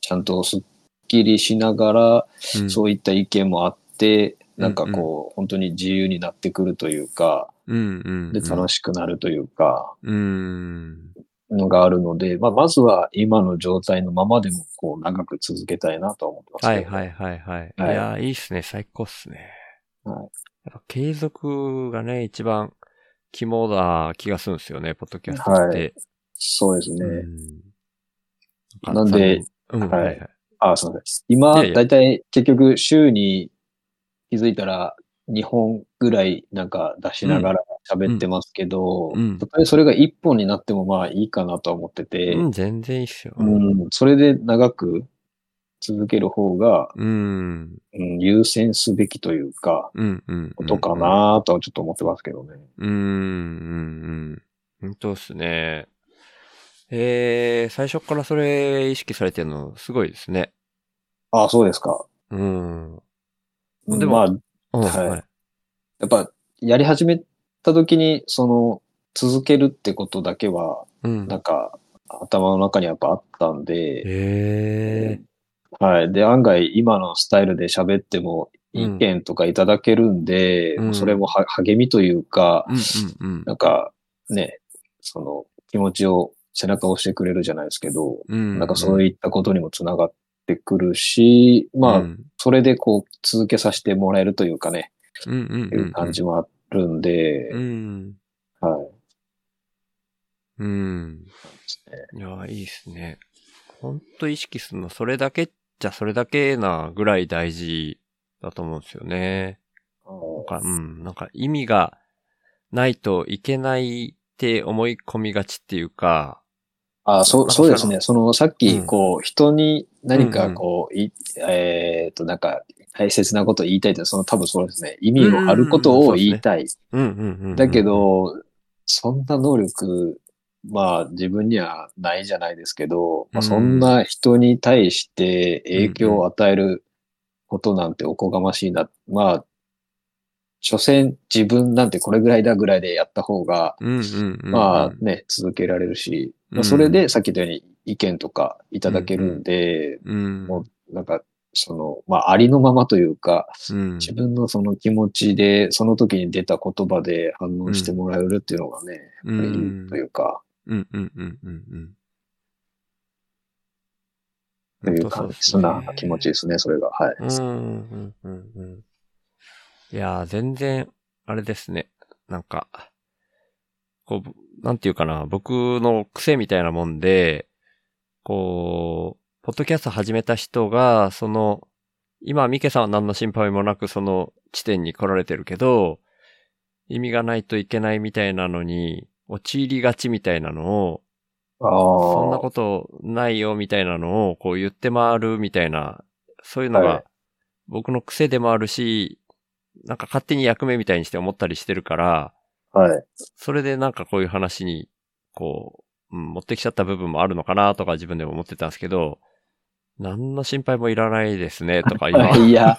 ちゃんとスッキリしながら、うんそういった意見もあって、なんかうんこう、本当に自由になってくるというか、うんうん。で、楽しくなるというか、うん。のがあるので、まあ、まずは今の状態のままでも、こう、長く続けたいなとは思ってますけど、はいはいはいはい。いはいや、いいっすね。最高っすね。はいやっぱ継続がね、一番肝だ気がするんですよね、ポッドキャストって。そうですね。うんなんで、うん、はいはいはい。あ、すみません。今、だいたい結局、週に気づいたら、2本ぐらいなんか出しながら喋ってますけど、うんうんそれが1本になってもまあいいかなとは思ってて、うん、全然いいっすよ。うん、それで長く続ける方が、うん。うん、優先すべきというか。ことかなとはちょっと思ってますけどね。うん、うん、うん。本当っすね。えー、最初からそれ意識されてるのすごいですね。あそうですか。うん。ででももまあ、うんはいやっぱ、やり始めた時に、その、続けるってことだけは、うん。なんか、頭の中にやっぱあったんで、えはい。で、案外、今のスタイルで喋っても、意見とかいただけるんで、うんそれもは励みというか、ー。うん、うん、なんか、ね、その、気持ちを、背中を押してくれるじゃないですけど、うん。なんかそういったことにもつながってくるし、まあ、うんそれでこう、続けさせてもらえるというかね、うん、うん、いううん。感じもあるんで、うん。はい。うん。いや、いいっすね。ほんと意識するの、それだけっちゃそれだけなぐらい大事だと思うんですよね。なんか、うん、なんか意味がないといけないって思い込みがちっていうか、あそう、そうですね。その、さっき、うんこう、人に何かこう、いえっと、なんか、大切なことを言いたいって、その多分そうですね。意味のあることを言いたい。うんうんうんうん。だけ、ど、そんな能力、まあ自分にはないじゃないですけど、まあ、うんそんな人に対して影響を与えることなんておこがましいな。まあ、所詮自分なんてこれぐらいだぐらいでやった方が、うんうんうんうん。まあね、続けられるし、まあ、うんそれでさっき言ったように意見とかいただけるんで、うん、もうなんか、その、まあありのままというか、うん、自分のその気持ちで、その時に出た言葉で反応してもらえるっていうのがね、うんいいというか、うんうんうんうんうん。という感じ、そんな気持ちですね、それが。はい。うん、うん、うん、うん。いやー、全然、あれですね。なんか、こう、なんていうかな、僕の癖みたいなもんで、こう、ポッドキャスト始めた人が、その、今、ミケさんは何の心配もなくその地点に来られてるけど、意味がないといけないみたいなのに、陥りがちみたいなのを。そんなことないよみたいなのをこう言って回るみたいな、そういうのはいが僕の癖でもあるし、なんか勝手に役目みたいにして思ったりしてるから、はい。それでなんかこういう話に、こう、うん、持ってきちゃった部分もあるのかなとか自分でも思ってたんですけど、何の心配もいらないですね、とか今。いや、いいや、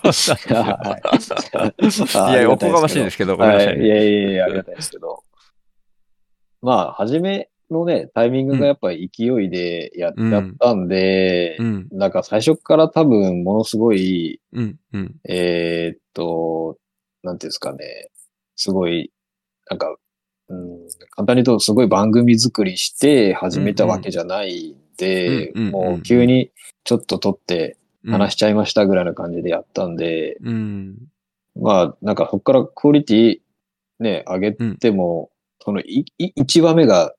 おこがましいですけど、ごめんなさいはい。やいやいや、ありがたいですけど。まあ、初めのね、タイミングがやっぱり勢いでやっちゃったんで、うん、なんか最初から多分ものすごい、うん、うん、えーっと、なんていうんですかね、すごい、なんか、うん、簡単に言うとすごい番組作りして始めたわけじゃないんで、うんうんもう急にちょっと撮ってうん。話しちゃいましたぐらいな感じでやったんで、うん、まあ、なんかそこからクオリティね、上げても、そのい、い、1話目が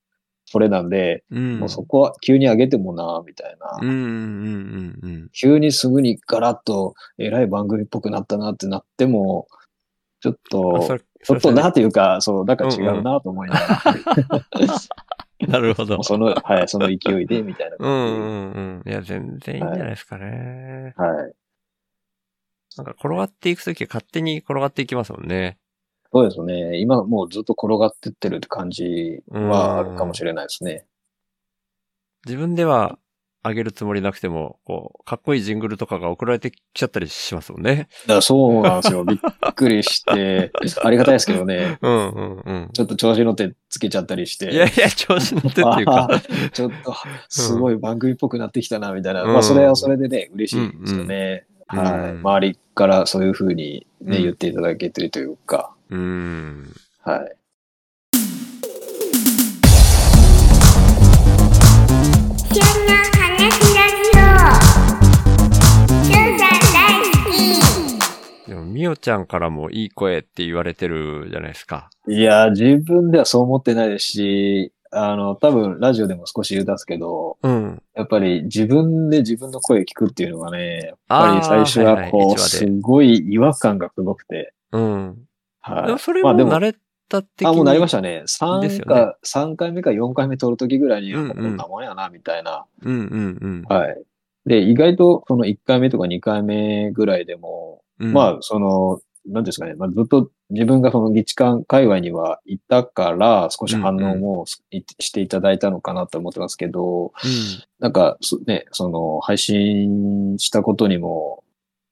それなんで、うん。もうそこは急に上げてもな、みたいな。うん、うん、うん、うん。急にすぐにガラッと偉い番組っぽくなったなってなっても、ちょっあと、ちょっとなそっていうか、そう、なんか違うなと思いながら、れ なるほど。その、はい、その勢いで、みたいなうんう感んうん。いや、全然いいんじゃないですかね。じ。はい。なんか転がっていくときは勝手に転がっていきますもんね。そうですね。今もうずっと転がってってるって感じはあるかもしれないですね。自分では上げるつもりなくても、こう、かっこいいジングルとかが送られてきちゃったりしますもんね。だからそうなんですよ。びっくりして、ありがたいですけどね。うんうんうん。ちょっと調子乗ってつけちゃったりして。いやいや、調子乗ってっていうか。ちょっと、すごい番組っぽくなってきたな、みたいな。うんまあ、それはそれでね、嬉しいですよね。うんはい。うん周りからそういうふうにね、うん言っていただけてるというか、うん。はい。旬みおちゃんからもいい声って言われてるじゃないですか。いや、自分ではそう思ってないですし、あの、多分ラジオでも少し言うたんですけど、うん。やっぱり自分で自分の声聞くっていうのがね、やっぱり最初はいはいはこう、一話ですごい違和感がすごくて、うん。はい。でもそれまあでもも慣れた的に。あ、もうなりまししたね。です3よか、三回目か4回目撮るときぐらいに、こんなもんやな、みたいな。た。うんうんうん。はい。で、意外とその1回目とか2回目ぐらいでも、うんまあ、その、なんですかね、まあ、ずっと自分がその議地間界隈にはいたから、少し反応もいしていただいたのかなと思ってますけど、なんか、そね、その、配信したことにも、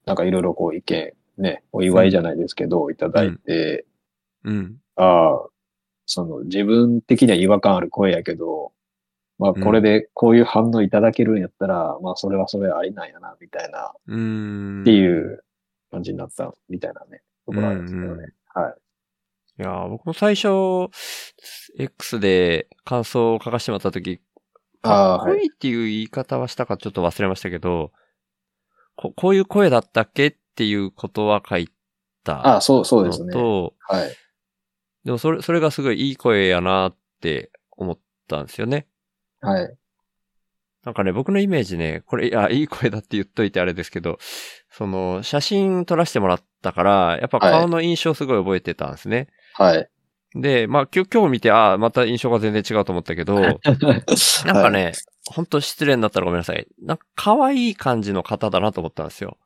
なんかいろいろこう意見、ね、お祝いじゃないですけど、いただいて、うん。うん。ああ、その自分的には違和感ある声やけど、まあこれでこういう反応いただけるんやったら、まあそれはそれありなんやな、みたいな、うん。っていう感じになったみたいなね、ところあるんですけどね。はい。いやー、僕も最初、X で感想を書かせてもらったとき、かっこいいっていう言い方はしたかちょっと忘れましたけど、ここういう声だったっけっていうことは書いたああ、そう、そうですね。のと、はい。でもそれ、それがすごいいい声やなって思ったんですよね。はい。なんかね、僕のイメージね、これ、いや、いい声だって言っといてあれですけど、その、写真撮らせてもらったから、やっぱ顔の印象すごい覚えてたんですね。はい。で、まあ、今日、今日見て、ああ、また印象が全然違うと思ったけど、なんかね、ほんと失礼になったらごめんなさい。なんか可愛い感じの方だなと思ったんですよ。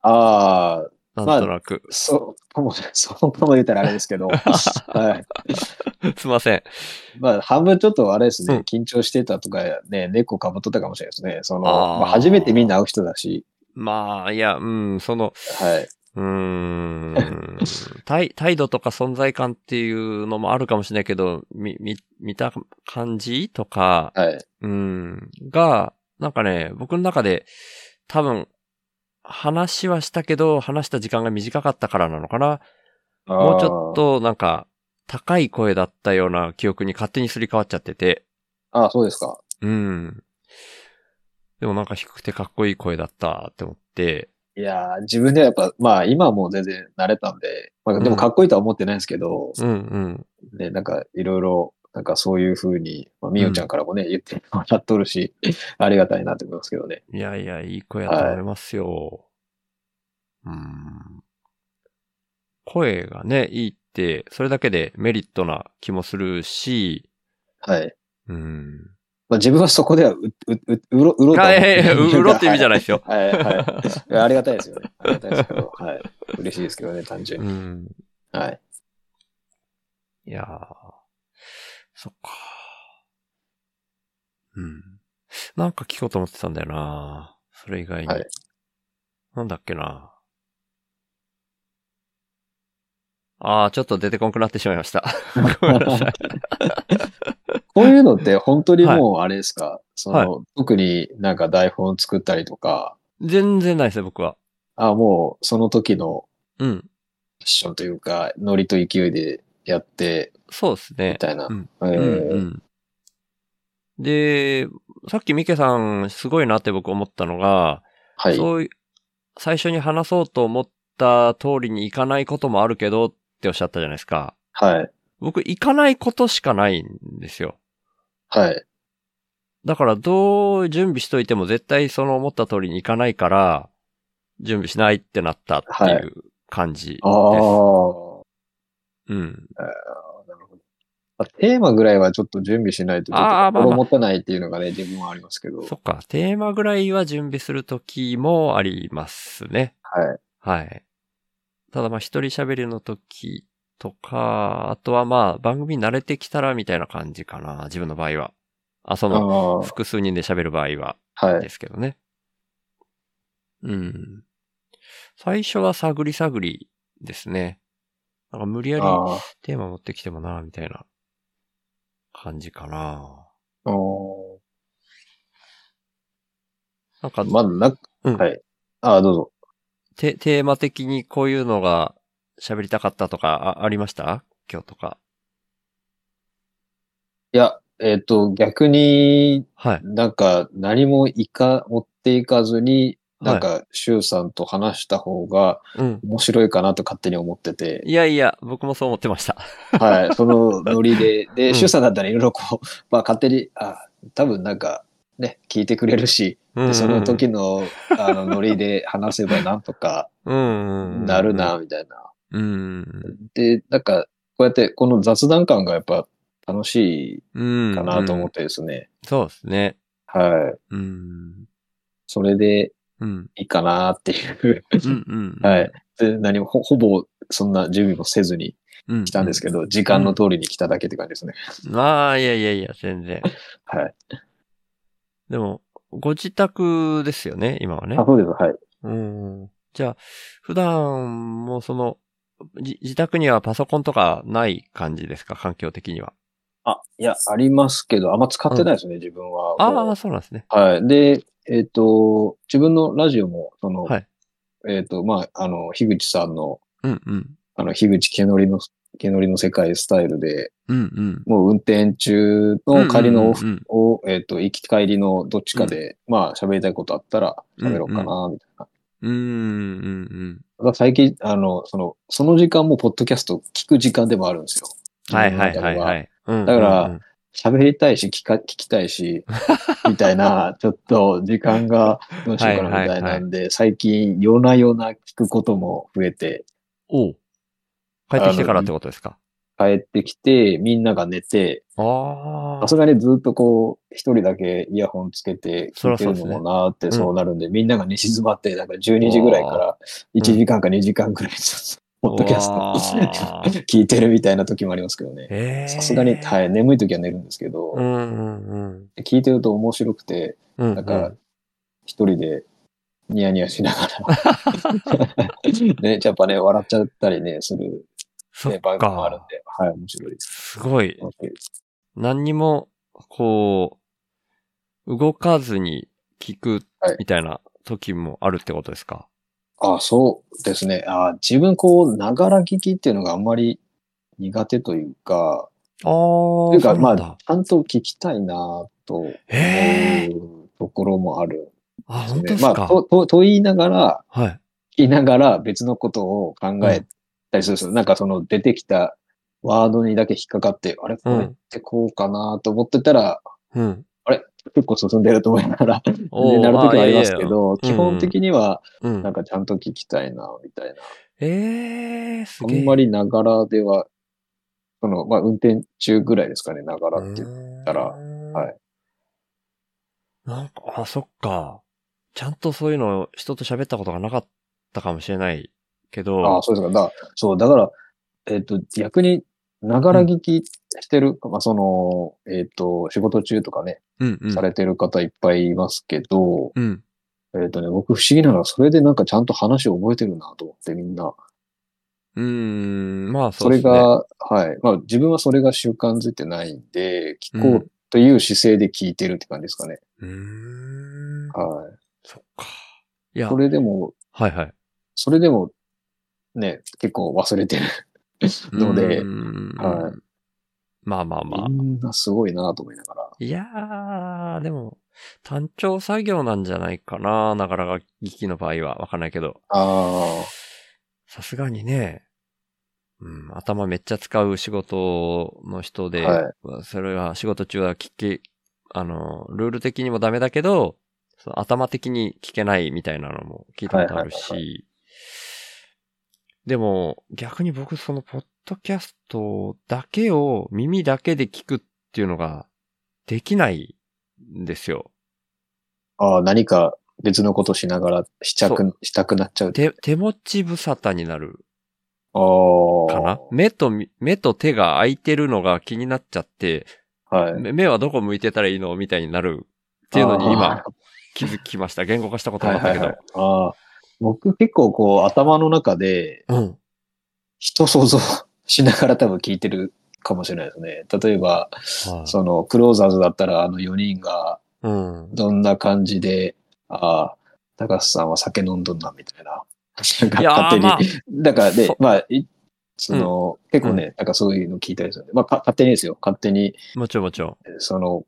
ああ、なんとなく。そう、とも、そうとも言ったらあれですけど、はい。すいません。まあ、半分ちょっとあれですね、うん緊張してたとかね、猫かぶっとったかもしれないですね。その、まあ、初めてみんな会う人だし、まあ、いや、うん、その、はい。うーん、態態度とか存在感っていうのもあるかもしれないけど、み、み、見た感じとか、はい。うん、が、なんかね、僕の中で、多分、話はしたけど、話した時間が短かったからなのかな。もうちょっと、なんか、高い声だったような記憶に勝手にすり替わっちゃってて。あー。あーそうですか。うん。でもなんか低くてかっこいい声だったって思って。いやー、自分ではやっぱ、まあ、今はもう全然慣れたんで、まあ、でもかっこいいとは思ってないんですけど、うんうん。ね、なんか、いろいろ、なんかそういうふうに、まあ、みよちゃんからもね、言ってもらっとるし、ありがたいなって思いますけどね。いやいや、いい声やと思いますよ。うん。声がね、いいって、それだけでメリットな気もするし、はい。うん。まあ、自分はそこではう、う、う、うろ、うろとはううろって意味じゃないですよ。はい、はい。ありがたいですよね。ありがたいですけど、はい。嬉しいですけどね、単純に。うん。はい。いやー、そっか。うん。なんか聞こうと思ってたんだよなそれ以外に。はいなんだっけなあー、ちょっと出てこんくなってしまいました。ごめんなさい。こういうのって本当にもうあれですか、その、は特になんか台本作ったりとか、全然ないですね、僕は。あもうその時のうん。ファッションというか、ノリと勢いでやって、そうですねみ。たいな。うんえーうんうんで、さっきミケさんすごいなって僕思ったのが、はい。そういう、最初に話そうと思った通りにいかないこともあるけどっておっしゃったじゃないですか。はい。僕、行かないことしかないんですよ。はい。だから、どう準備しといても絶対その思った通りにいかないから、準備しないってなったっていう感じです。ああ、うん。なるほど。あテーマぐらいはちょっと準備しないと、ちょっとあーまあまあ心もたないっていうのがね、自分はありますけど。そっか。テーマぐらいは準備するときもありますね。はい。はい。ただまあ一人喋りの時とか、あとはまあ、番組に慣れてきたらみたいな感じかな、自分の場合は。あ、その、あ複数人で喋る場合は、あ、はい。ですけどね。うん。最初は探り探りですね。なんか無理やりあテーマ持ってきてもな、みたいな感じかな。なんか、まだな、うんはい。ああ、どうぞ。テテーマ的にこういうのが喋りたかったとかあありました？今日とか。いや、えっ、と、逆にはい。なんか何もいか、持っていかずに、なんはか、シュウさんと話した方がい。うん。面白いかなと勝手に思ってて、いやいや、僕もそう思ってました。はい、そのノリで、で、うんシュウさんだったらいろいろこう、まあ勝手に、あ、多分なんか、ね、聞いてくれるし、うんでその時の、あの、ノリで話せばなんとかうん。なるな、みたいな。うん。で、なんか、こうやって、この雑談感がやっぱ楽しうん。いかなと思うんってですね。そうですね。はい。うん。それでうん。いいかなっていう。うん。うん。はい。で、何も、ほほぼ、そんな準備もせずにうん。来たんですけど、時間の通りに来ただけって感じですね。まあ、いやいやいや、全然。はい。でも、ご自宅ですよね、今はねあ、。そうです。はい。うん。じゃあ、普段もその、じ自宅にはパソコンとかない感じですか？環境的には。あ、いや、ありますけど、あんま使ってないですね、自分は。ああ、そうなんですね。はい。で、えっ、と、自分のラジオも、その、はいえっ、と、まあ、あの、樋口さんの、うんうん。あの、樋口けのりの、けのりの世界スタイルで、うんうん。もう運転中の帰りのオフうんを、えっ、と、行き帰りのどっちかで、まあ、喋りたいことあったら喋ろうかな、みたいな。うんうん。うん最近、あの、その、その時間もポッドキャスト聞く時間でもあるんですよ。うん。はいはいはいはい。うんだからうんうん喋りたいし、聞か、聞きたいし、みたいな、ちょっと時間がどうしようかなみたいなんで、最近夜な夜な聞くことも増えて、おう帰ってきてからってことですか？帰ってきて、みんなが寝て、さ。すがにずっとこう、一人だけイヤホンつけて聞いてるのもなーってそうなるんで、みんなが寝静まって、なんか12時ぐらいから1時間か2時間くらい、ポッドキャスト 聞いてるみたいな時もありますけどね。ええ。さすがに、はい、眠い時は寝るんですけど、うんうんうん。聞いてると面白くて、うん。なんか、一人でニヤニヤしながら、ね、やっぱね、笑っちゃったりね、する、ね、そっ番組もあるんか。で、はい、面白いです。すごい。何にも、こう、動かずに聞くはいみたいな時もあるってことですか、あ、そうですね。あ自分こう、ながら聞きっていうのがあんまり苦手というか、ああ、というか、まあ、ちゃんと聞きたいなと思。うところもあるあ、んでね。まあ、本当ですか、と、と、と言いながら、はい。聞きながら別のことを考えたりするんですよ。なんかその出てきたワードにだけ引っかかって、あれ？これってこうかなと思ってたら、うん。結構進んでると思いながら、なる時もありますけあど、基本的には。なんかちゃんと聞きたいな、みたいな。ええー、すあげえ。んまりながらでは、その、まあ、運転中ぐらいですかね、ながらって言ったら。はい。なんか、あ、そっか。ちゃんとそういうの人と喋ったことがなかったかもしれないけど。ああ、そうですか。だそう、だから、えっ、と、逆に、ながら聞きしてる、まあ、その、えっ、と、仕事中とかね、うんうん。されてる方いっぱいいますけど、うん。えっ、とね、僕不思議なのは、それでなんかちゃんと話を覚えてるなと思って、みんな。うーん、まあそそうれですね。が、はい。まあ、自分はそれが習慣づいてないんで、聞こうという姿勢で聞いてるって感じですかね。うーん。はい。そっか。いや、それでも、はいはい。それでも、ね、結構忘れてるのではいまあまあまあ。みんなすごいなと思いながら。いやー、でも、単調作業なんじゃないかな、なかなか聞きの場合は。わかんないけど。あさすがにね、うん、頭めっちゃ使う仕事の人で、はそれは仕事中は聞け、あの、ルール的にもダメだけど、その頭的に聞けないみたいなのも聞いたことあるし、でも逆に僕そのポッドキャストだけを耳だけで聞くっていうのができないんですよ。あ、ああ、何か別のことしながらしちゃそく、したくなっちゃう。手、手持ち無沙汰になる。ああ。かな？目とみ、目と手が開いてるのが気になっちゃって、はい。目目はどこ向いてたらいいの？みたいになるっていうのに今あ気づきました。言語化したことー、なかったけど。ああ。僕結構こう頭の中でうん。人想像しながら多分聞いてるかもしれないですね。例えば、はいそのクローザーズだったらあの4人がうん。どんな感じで、ああ、高須さんは酒飲んどんなみたいな。なんかいやー 勝手に。まあだからでそ、まあ、いその、結構ね、なんかそういうの聞いたりするんで、まあか勝手にですよ。勝手に、もちろんもちろん。その、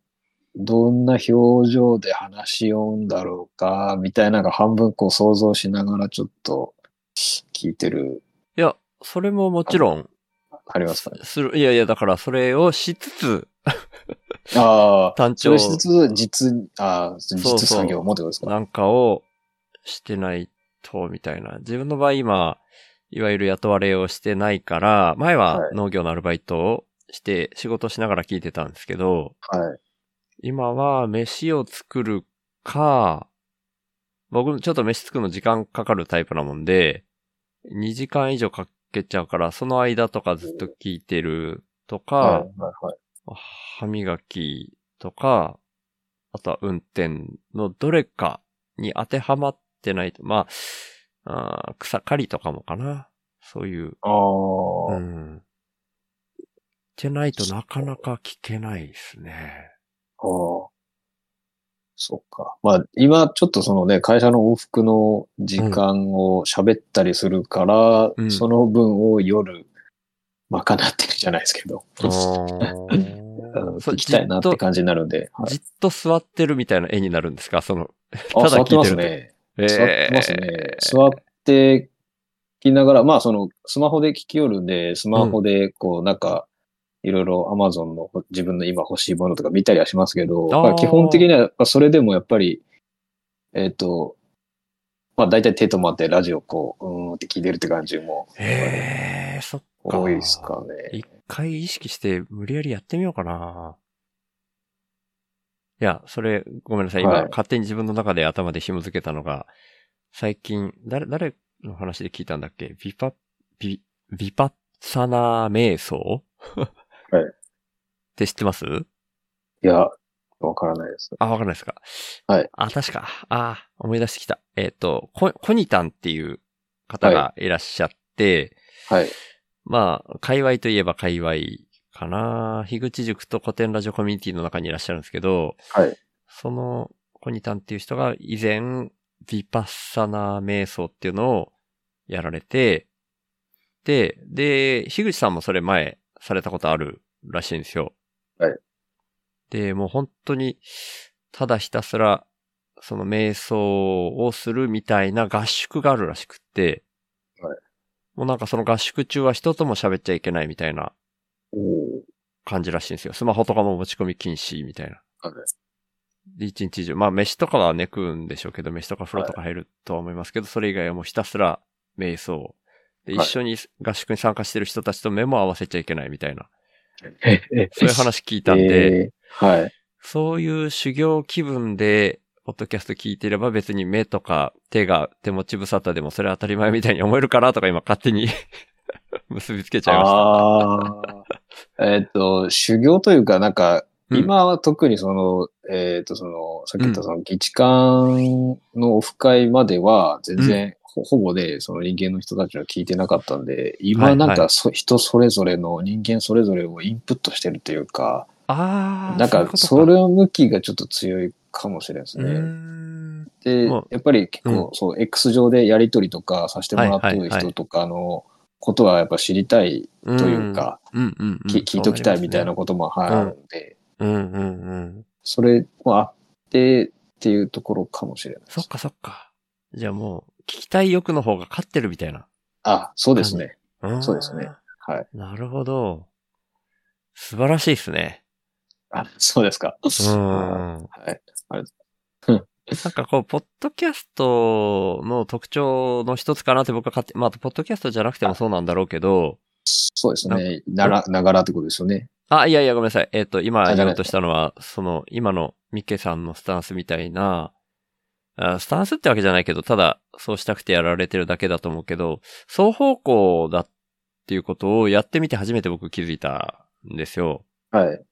どんな表情で話しようんだろうか、みたいなのが半分こう想像しながらちょっと聞いてる、いや、それももちろん、ありますか？ね。する。いやいや、だからそれをしつつ、ああ、単調しつつ、実、ああ、実作業もってことですか？なんかをしてないと、みたいな。自分の場合今、いわゆる雇われをしてないから、前ははい農業のアルバイトをして仕事しながら聞いてたんですけど、はい。今は飯を作るか、僕ちょっと飯作るの時間かかるタイプなもんで、2時間以上かけちゃうから、その間とかずっと聞いてるとか、はい、はい、はい。歯磨きとか、あとは運転のどれかに当てはまってないと、まあ、あー草刈りとかもかな。そういう、ああ、うん。ってないとなかなか聞けないですね。ああ。そっか。まあ、今、ちょっとそのね、会社の往復の時間を喋ったりするから、うんその分を夜、賄ってるじゃないですけど、うん聞きたいなって感じになるんで。はいじっと座ってるみたいな絵になるんですか？その、あ、ただ座ってます聞いてるね。え座ってますね。座って聞きながら、まあ、その、スマホで聞きよるんで、スマホで、こう、なんか、いろいろ Amazon の自分の今欲しいものとか見たりはしますけど、まあ、基本的にはそれでもやっぱり、えっ、と、まあ大体手止まってラジオこう、うーんって聞いてるって感じもへえ、そっか。多いですかね。一回意識して無理やりやってみようかな。いや、それ、ごめんなさい。今、はい勝手に自分の中で頭で紐付けたのが、最近、誰、誰の話で聞いたんだっけ？ビパ、ビ、ビパッサナ瞑想？はいって知ってます？いや、わからないです。あ、わかんないですか。はい。あ、確か。あ、思い出してきた。えっ、と、ココニタンっていう方がいらっしゃって、はい。まあ、界隈といえば界隈かな。樋口塾と古典ラジオコミュニティの中にいらっしゃるんですけど、はい。そのコニタンっていう人が以前、ヴィパッサナー瞑想っていうのをやられて、で、で、樋口さんもそれ前されたことあるらしいんですよ。はい。で、もう本当に、ただひたすら、その瞑想をするみたいな合宿があるらしくって、はい。もうなんかその合宿中は人とも喋っちゃいけないみたいな感じらしいんですよ。スマホとかも持ち込み禁止みたいな。はい。で、一日中。まあ、飯とかはね、食うんでしょうけど、飯とか風呂とか入るとは思いますけど、それ以外はもうひたすら瞑想。で、はい一緒に合宿に参加してる人たちと目も合わせちゃいけないみたいな。え、え、そういう話聞いたんで、えーはい。そういう修行気分で、ポッドキャスト聞いてれば別に目とか手が手持ち無沙汰でもそれ当たり前みたいに思えるかなとか今勝手に 結びつけちゃいました。ああ。えっと、修行というか、なんか、うん今は特にその、えっ、と、その、さっき言ったその、議事館のオフ会までは、全然、ほほぼで、その人間の人たちは聞いてなかったんで、はい今なんはかそ、人それぞれの人間それぞれをインプットしてるというか、ああ、なんか、それの向きがちょっと強いかもしれないですね。んでやっぱり結構、そう、X 上でやりとりとかさせてもらってるはいはいはい人とかのことはやっぱ知りたいというか、聞いときたいみたいなこことも、はい、うんあるんで、と。うんうんうん。それもあってっていうところかもしれない。そっかそっか。じゃあもきたい欲の方が勝ってるみたいな。あ、そうですね。んそうですね。はい。なるほど。素晴らしいですね。あ、そうですか。うん。はい。なんかこう、ポッドキャストの特徴の一つかなって僕は勝手、まあ、ポッドキャストじゃなくてもそうなんだろうけど、そうですね。なら、ながらってことですよね。あ、いやいや、ごめんなさい。えっ、と、今あじゃない言おうとしたのは、その、今のミッケさんのスタンスみたいな、あスタンスってわけじゃないけど、ただ、そうしたくてやられてるだけだと思うけど、双方向だっていうことをやってみて初めて僕気づいたんですよ。はい。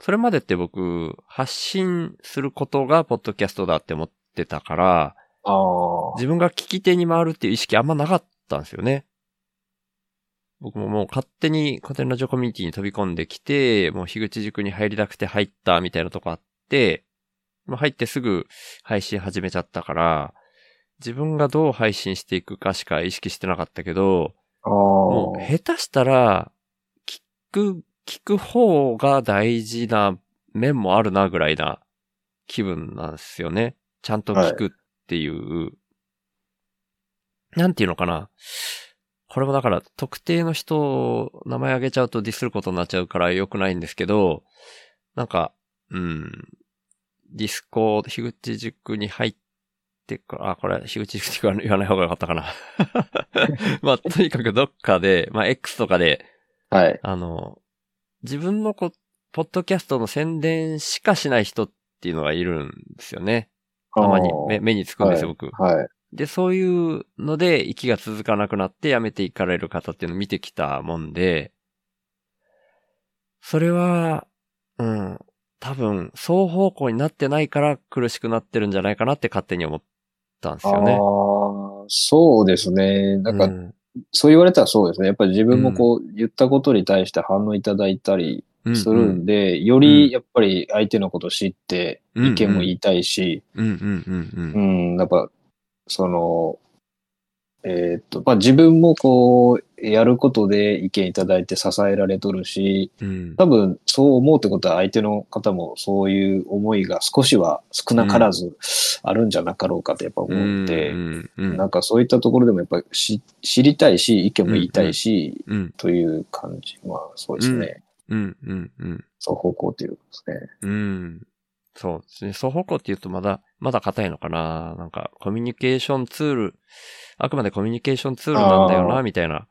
それまでって僕、発信することがポッドキャストだって思ってたから。自分が聞き手に回るっていう意識あんまなかったんですよね。僕ももう勝手に古典ラジオコミュニティに飛び込んできて、もう樋口塾に入りたくて入ったみたいなとこあって、入ってすぐ配信始めちゃったから、自分がどう配信していくかしか意識してなかったけど、ああ。もう下手したら、聞く、聞く方が大事な面もあるなぐらいな気分なんですよね。ちゃんと聞くっていう。なんていうのかな。これもだから特定の人を名前挙げちゃうとディスることになっちゃうから良くないんですけど、なんか、うん、ディスコ、樋口塾に入ってから、あ、これ、樋口塾って言わない方が良かったかな。まあ、とにかくどっかで、まあ、X とかで、はい。あの、自分のこ、ポッドキャストの宣伝しかしない人っていうのがいるんですよね。たまに目目につくんですよ、僕。はい。で、そういうので、息が続かなくなって辞めていかれる方っていうのを見てきたもんで、それは、うん、多分、双方向になってないから苦しくなってるんじゃないかなって勝手に思ったんですよね。ああ、そうですね。なんか、うんそう言われたらそうですね。やっぱり自分もこう、言ったことに対して反応いただいたりするんで、よりやっぱり相手のことを知って、うん意見も言いたいし、うんうんうんう。うんん、やっぱ、その、えーっと、まあ自分もこう、やることで意見いただいて支えられとるし、うん多分そう思うってことは相手の方もそういう思いが少しは少なからずあるんじゃなかろうかってやっぱ思って、うんうんなんかそういったところでもやっぱり知知りたいし、意見も言いたいし、うんという感じ。まあそうですね。うんうんうん双方向ということですね。うん。そうですね。双方向って言うとまだ、まだ硬いのかななんか、コミュニケーションツール、あくまでコミュニケーションツールなんだよな、みたいな。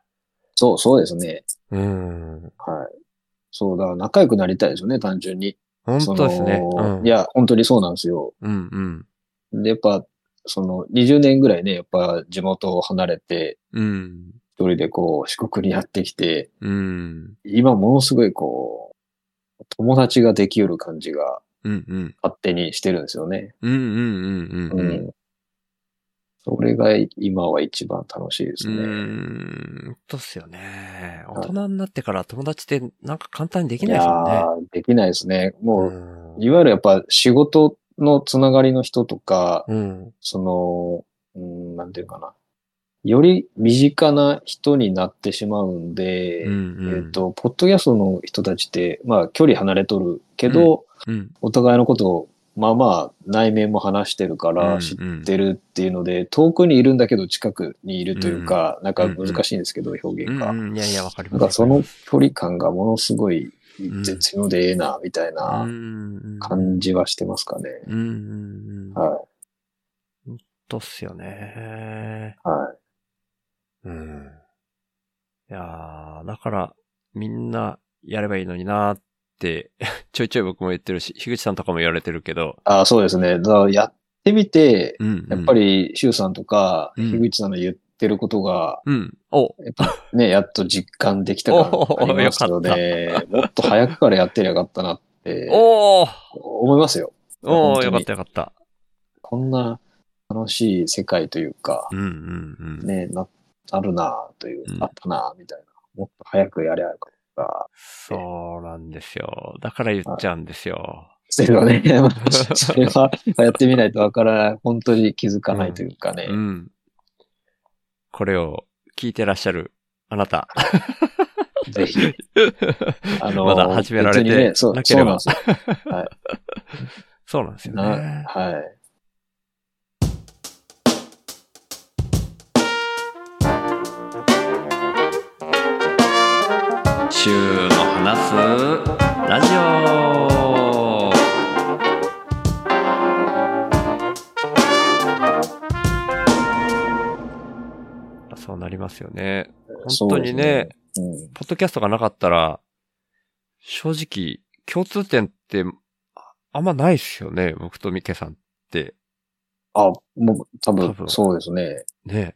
そう、そうですね。うん。はい。そうだ、仲良くなりたいですよね、単純に。本当ですね。うん。いや、本当にそうなんですよ。うんうん。で、やっぱ、その20年ぐらいね、やっぱ地元を離れて、うん。一人でこう四国にやってきて、うん。今ものすごいこう、友達ができうる感じがうんうん。勝手にしてるんですよね。うんうんうんうんううん。ん。それが今は一番楽しいですうね。ーん。そうっすよね。はい大人になってから友達ってなんか簡単にできいないですもんね。やーできないですね。もう、うんいわゆるやっぱ仕事のつながりの人とか、うん。その、うん、なんていうかな。より身近な人になってしまうんで、うんうんえっ、と、ポッドキャストの人たちって、まあ、距離離れとるけど、うん。お互いのことを、まあまあ、内面も話してるかうんら知ってるっていうので、遠くにいるんだけど近くにいるというか、なんか難しいんですけど、表現が。うんうん。いやいや、わかります。なんかその距離感がものすごいん絶妙でええな、みたいなうん感じはしてますかね。うんうんうん。はとっすよね。い。はい。うん。いやーだから、みんなやればいいのになーって、ちょいちょい僕も言ってるし、樋口さんとかも言われてるけど、ああ、そうですね。だからやってみて、うん、やっぱ、り、シュウさんとか、うん樋口さんの言ってることが、うん。お、ね、やっと実感できた感 ありますよね。もっと早くからやってりゃよかったなって おー思いますよ。おー本当によかったよかった。こんな楽しい世界というかう、んうんうん。ね、な、あるなというう、んあったなみたいな。もっと早くやりゃよかった。そうなんですよ。だから言っちゃうんですよ。ですよね。それはやってみないとわからない。本当に気づかないというかね。うん。これを聞いてらっしゃるあなた。ぜひ。あの、まだ始められてなければそうなんですよ。はい。そうなんですよなね。はい。週の話すラジオそうなりますよね。本当にね、そうですね。ポッドキャストがなかったら、正直、共通点ってああんまないっすよね、僕とミケさんって。あ、もう多分多分そうですね。ね。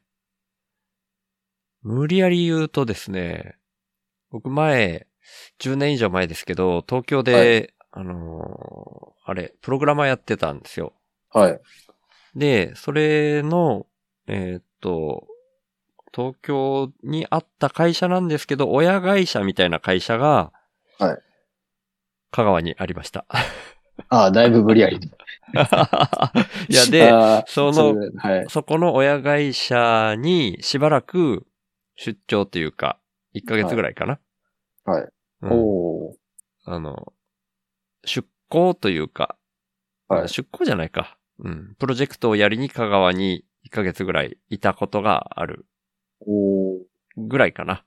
無理やり言うとですね、僕前、10年以上前ですけど、東京で、あのーあれ、プログラマーやってたんですよ。はい。で、それの、えーっと、東京にあった会社なんですけど、親会社みたいな会社が、はい。香川にありました。ああ、だいぶ無理やり。いや、で、そのれはい。そこの親会社にしばらく出張っていうか、1ヶ月ぐらいかな。はい。うんおーあの、出向というか、はい出向じゃないか。うん。プロジェクトをやりに香川に1ヶ月ぐらいいたことがあるおーぐらいかな。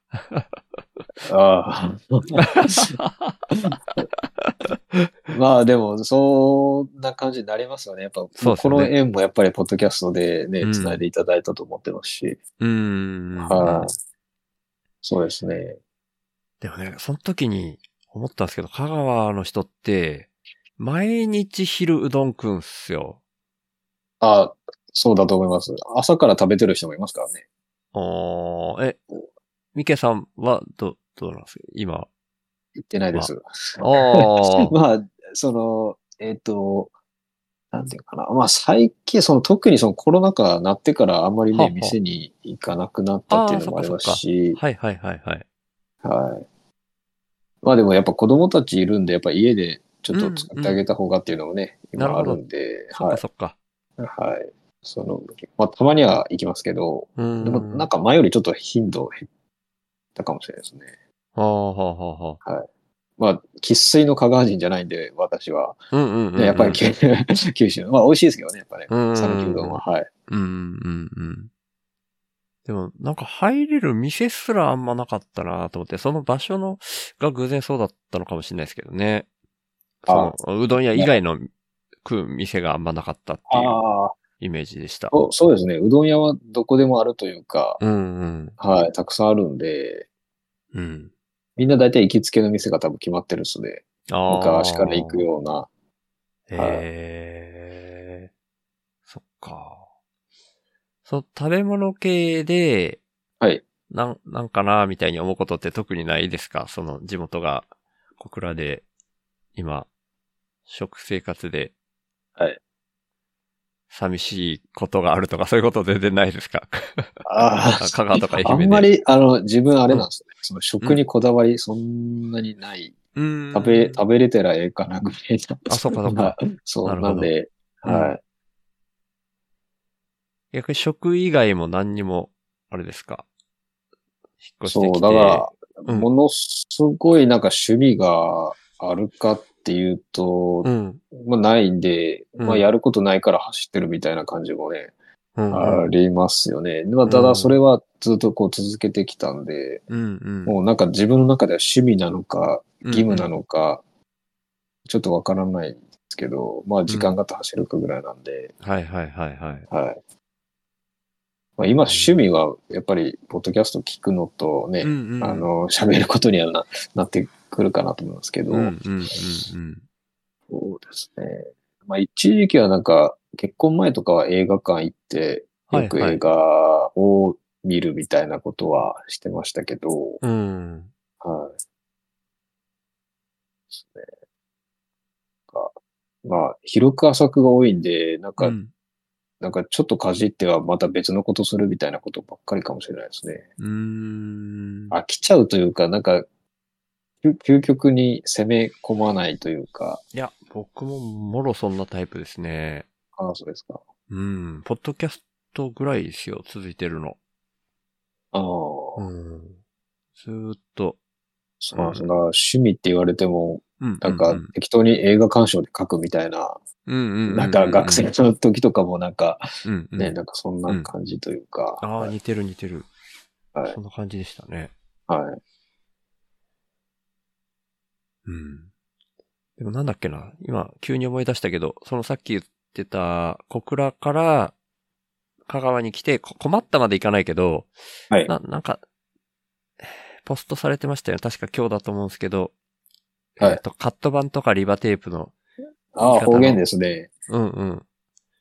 ああ。まあでも、そんな感じになりますよね。やっぱ、そうねこの縁もやっぱりポッドキャストでねうん、繋いでいただいたと思ってますし。うーん。はい。そうですね。でもね、その時に思ったんですけど、香川の人って、毎日昼うどん食うんすよ。ああ、そうだと思います。朝から食べてる人もいますからね。おーえ、ミケさんは、ど、どうなんですか？今。言ってないです。ああ。まあ、その、えっ、と、なんていうかな。まあ最近、その特にそのコロナ禍になってからあんまりね、はあはあ店に行かなくなったっていうのもありますし、はいはいはいはい。はい。まあでもやっぱ子供たちいるんで、やっぱ家でちょっと作ってあげた方がっていうのもね、なるほど今あるんで、そっはい。かそっか。はい。その、まあたまには行きますけど、う。でもなんか前よりちょっと頻度減ったかもしれないですね。はあはあはあはあ。まあ、生粋の香川人じゃないんで、私は。うんうんうんうん。ねやっぱり九 九州の。まあ、美味しいですけどね、やっぱね。うんうどんは。はい。うんうんうんうん。でも、なんか入れる店すらあんまなかったなと思って、その場所のが偶然そうだったのかもしれないですけどね。あそのうどん屋以外の食う店があんまなかったっていうイメージでした。そうそうですね。うどん屋はどこでもあるというか、うんうん。はい、たくさんあるんで、うん。みんな大体行きつけの店が多分決まってるっすね。昔から行くような。へえ。そっか。そう、食べ物系で、はい。なん、なんかな、みたいに思うことって特にないですか？その地元が小倉で、今、食生活で、はい。寂しいことがあるとか、そういうこと全然ないですか？ああ、香川とか愛媛で。あんまり、あの、自分あれなんですよね。その食にこだわり、そんなにない。うーん、食べ、食べれてらええかなぐらいな。あ、そうかそうか。そう、なんで、うんはい。逆に食以外も何にも、あれですか？引っ越してそう。だから、うんものすごいなんか趣味があるかっていうと、うん。まあないんで、うんまあやることないから走ってるみたいな感じもね、うん。ありますよね。まあただそれはずっとこう続けてきたんで、うんうん。もうなんか自分の中では趣味なのか、義務なの。のか、ちょっとわからないんですけど、まあ時間があって走るかぐらいなんで、はいはいはいはい。はい。まあ今趣味はやっぱりポッドキャスト聞くのとね、うんうん。あ、の、喋ることにはななってくるかなと思いますけど、うんうんうんうん。そうですね。まあ一時期はなんか、結婚前とかは映画館行って、よくはいはい映画を見るみたいなことはしてましたけど、うん。はい。ですね。なんかまあ、広く浅くが多いんで、なんか、うんなんかちょっとかじってはまた別のことするみたいなことばっかりかもしれないですね。うーん。飽きちゃうというか、なんか、究究極に攻め込まないというか、いや、僕ももろそんなタイプですね。ああ、そうですか。うん。ポッドキャストぐらいですよ、続いてるの。ああ、うん。ずーっと。そうなん趣味って言われても、うん。なんかうん適当に映画鑑賞で書くみたいな、うんうんうん。なんか学生の時とかもなんかうんうん。ね、なんかそんな感じというか、ああ、はい似てる似てる。はいそんな感じでしたね。はい。うん。でもなんだっけな。今、急に思い出したけど、そのさっき言ってた小倉から香川に来て、こ困ったまでいかないけど、はいな、なんか、ポストされてましたよ。確か今日だと思うんですけど、はいえっと、カット版とかリバテープの、ああ、方言ですね。うんうん。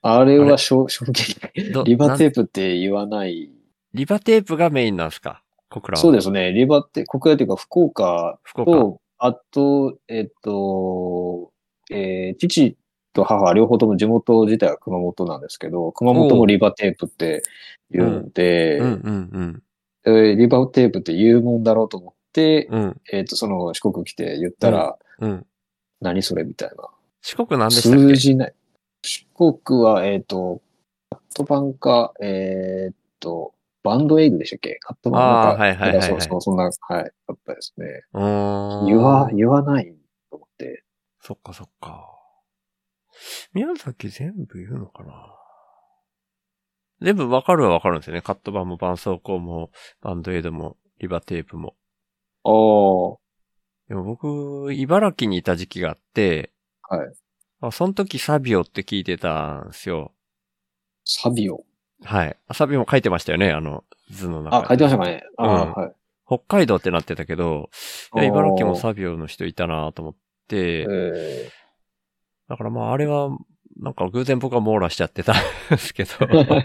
あれは衝衝撃。どリバテープって言わない。リバテープがメインなんですか？小倉は。そうですね。リバテ、国内というか福岡福岡。と、あと、えっと、えー父と母両方とも地元自体は熊本なんですけど、熊本もリバテープって言うんで、リバテープって言うもんだろうと思って、うん。うんえっと、その四国来て言ったら、うん。何それみたいな。四国なんでしたっけ？通じない。四国は、えっ、と、カットバンか、えっ、と、バンドエイドでしたっけ？カットバンあーなんかはいはいはいはいそうそう、そんな、はい、あったですね。言わ、言わないと思って。そっかそっか。宮崎全部言うのかな？全部わかるはわかるんですよね。カットバンも絆創膏も、バンドエイドも、リバテープも。ああ、はでも僕、茨城にいた時期があって、い。あその時サビオって聞いてたんですよ。サビオ。はい。あサビオも書いてましたよね、あの図の中あ、書いてましたかね。うんはい。北海道ってなってたけど、いや茨城もササビオの人いたなと思って、えだからまああれは、なんか偶然僕は網羅しちゃってたん ですけど。ー、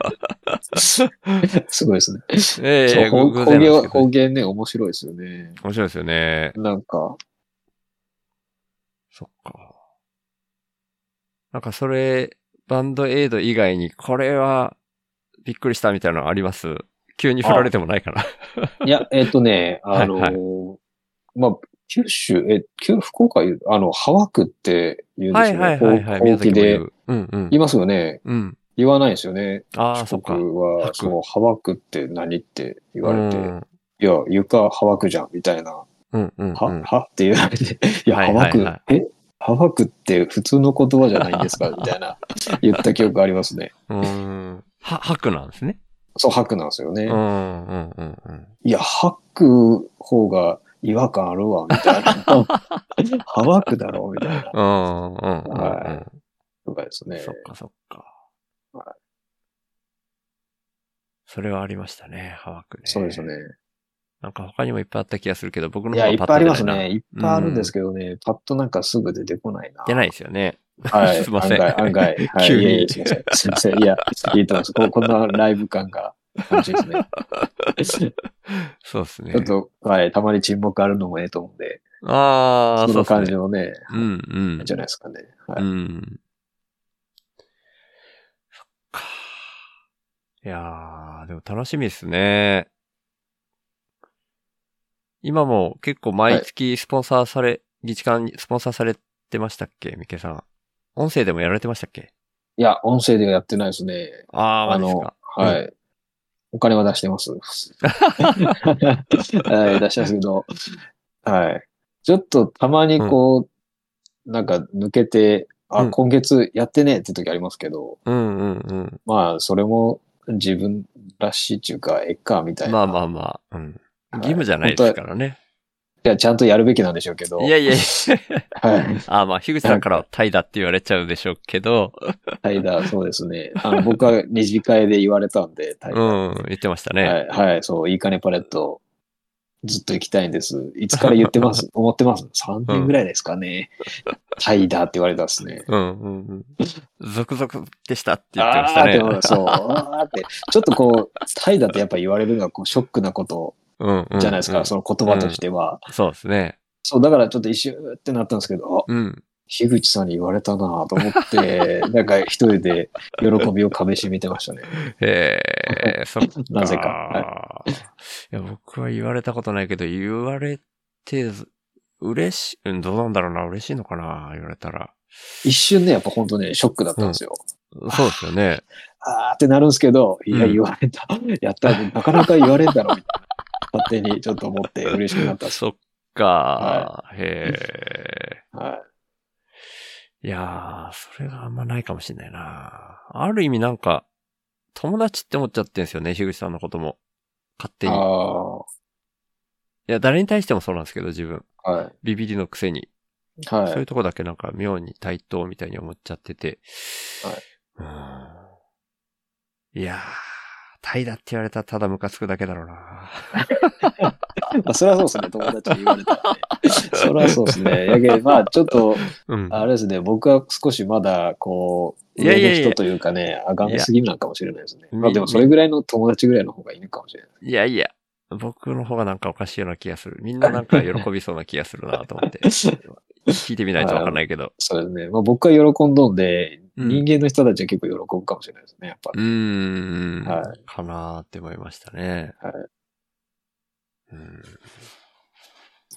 すごいですね。ええそう方偶方言は、然なんですけど方言ね、面白いですよね。面白いですよね。なんか、そっか。なんかそれ、バンドエイド以外に、これは、びっくりしたみたいなのあります？急に振られてもないかな。いや、えっ、とね、あのーはいまあ、九州、え、九福岡あの、ハワクって言うんですよね。はいはいはいはい。でう。うんうん言い。ますよね。うん。言わないですよね。ああ、そっか。は、そう、ハワクって何って言われて、うんいや、床ハワクじゃん、みたいな。うんうんうん。は、はって言われて、いや、はいハワク、はいはえ？ハワクって普通の言葉じゃないんですか？みたいな、言った記憶ありますね。うーん。は、白なんですね。そう、ハクなんですよね。うんうんうんうん。いや、ハク方が違和感あるわ、みたいな。ハワクだろ、みたいな。うんうんうんうん。はとかですね。そっかそっか。はそれはありましたね、ハワクね。そうですね。なんか他にもいっぱいあった気がするけど、僕のいや、方はいパッっぱいあります。ね。いっぱいあるんですけどね、パッとなんかすぐ出てこないな。出ないですよね。はい。すいません案外、案外。はい。急にいやいやすいません。すいません。いや、いいと思います。ここんなライブ感が楽しいですね。そうですねちょ。っと、はい。たまに沈黙あるのもええと思うんで、ああ、その感じのね、うんうん。じゃないですかね。はい。うん。そっか。いやー、でも楽しみですね。今も結構毎月スポンサーされ、議事館にスポンサーされてましたっけ？ミケさん。音声でもやられてましたっけ？いや、音声ではやってないですね。あー、マあのはい。お金は出してます。はい、出してますけど、はい。ちょっとたまにこう、なんか抜けて、あ、うん今月やってねって時ありますけど、うんうんうん。まあ、それも自分らしいっていうか、えっか、みたいな。まあまあまあ、うん。はい義務じゃないですからね。いや、ちゃんとやるべきなんでしょうけど。いやいやいはい。や。あーまあ、樋口さんからはタイだって言われちゃうでしょうけど、怠惰、そうですね。あの、僕は二次会で言われたんで、怠う惰。ん、言ってましたね。はい、はい、そう、いいかねパレット、ずっと行きたいんです。いつから言ってます？思ってます ?3 年ぐらいですかね。タイだって言われたんですね。うんうんうん。続々でしたって言ってましたね。あそう、あーって、ちょっとこう、タイだってやっぱ言われるのはこうショックなことうんうんじゃないですか、その言葉としては。そうですね。そう、だからちょっと一瞬ってなったんですけど、あ、うん。樋口さんに言われたなと思って、なんか一人で喜びをかみしめてましたね。へえ、そっか。なぜかいや、僕は言われたことないけど、言われて、嬉しい、うん、どうなんだろうな、嬉しいのかな、言われたら。一瞬ね、やっぱ本当ね、ショックだったんですよ。そうですよね。あーってなるんですけど、いや、うん言われた。やった。なかなか言われんだろ、みたいな。勝手にちょっと思って嬉しくなった。そっか、へえ。はいやー、それがあんまないかもしれないな。ある意味なんか、友達って思っちゃってんですよね、樋口さんのことも。勝手に。いあ、や、誰に対してもそうなんですけど、自分。はビビりのくせに。い。そうはい。いうとこだけなんか妙に対等みたいに思っちゃってて。はいうん。いやー、タイだって言われたらただムカつくだけだろうな。まあ、それはそうですね、友達に言われたらね。それはそうですね。やけどまあ、ちょっと、うん。あれですね、僕は少しまだ、こう、上の人というかね、あがめすぎるなんかもしれないですね。まあでもそれぐらいの友達ぐらいの方がいいのかもしれない。いやいや、僕の方がなんかおかしいような気がする。みんななんか喜びそうな気がするなと思って。聞いてみないとわかんないけど。そうですね。まあ僕は喜んどんで、うん人間の人たちは結構喜ぶかもしれないですね、やっぱうーん。はいかなーって思いましたね。はいうん。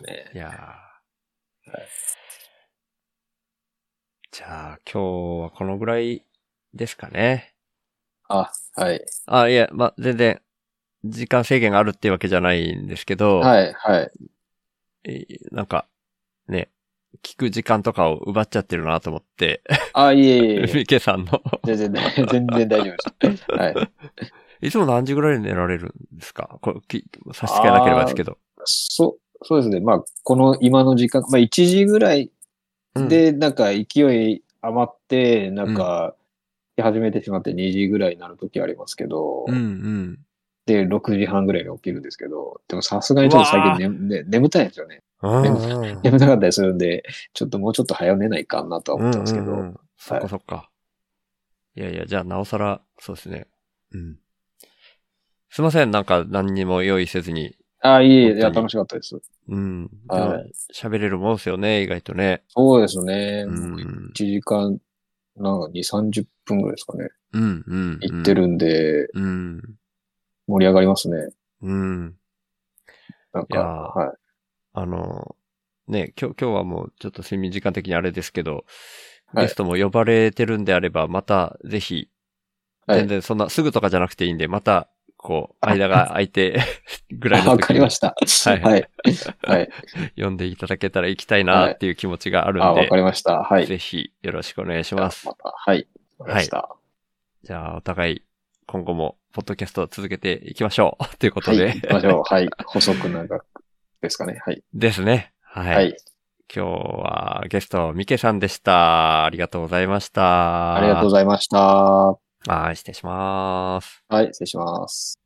ね。いやーじゃあ、今日はこのぐらいですかね。あ、はい。あ、いや、まあ、全然、時間制限があるっていうわけじゃないんですけど、はい、はい。えーなんか、ね、聞く時間とかを奪っちゃってるなと思って、あ、いえいえ。ミケさんの。全然、全然大丈夫です。はい。いつも何時ぐらいに寝られるんですか？これき差し支えなければですけど。そう、そうですね。まあ、この今の時間、まあ1時ぐらいで、なんか勢い余って、なんか、始めてしまって2時ぐらいになる時ありますけど、うん、うんで、6時半ぐらいに起きるんですけど、でもさすがにちょっと最近ねね眠たいんですよね。うん。でもうん眠たかったりするんで、ちょっともうちょっと早寝ないかなとは思ってますけど、うんうんうんそっかそっか。いやいや、じゃあなおさら、そうですね。うん。すいません、なんか何にも用意せずに。あ、いえいえ、いや、楽しかったです。うん。喋れるもんですよね、意外とね。そうですね。うん。1時間、なんか2、30分ぐらいですかね。うん、うん。行って。るんで、うん。盛り上がりますね。うん。なんか、はい。あの、ね、今日、今日はもうちょっと睡眠時間的にあれですけど、はいゲストも呼ばれてるんであれば、またぜひ、はい全然そんなすぐとかじゃなくていいんで、また、こう、間が空いて ぐらいあのわ時にかりました。はいはい。はい。読んでいただけたら行きたいなっていう気持ちがあるあ、んで、わかりました。はい。ぜひよろしくお願いしますま。た、はい。わかりました。じゃあ、お互い今後もポッドキャストを続けていきましょう。ということはい。で、行きましょう。はい。細く長くですかね。はい。ですね。はい。はい。今日はゲスト、ミケさんでした。ありがとうございました。ありがとうございました。ははい、失礼します。い。失礼します。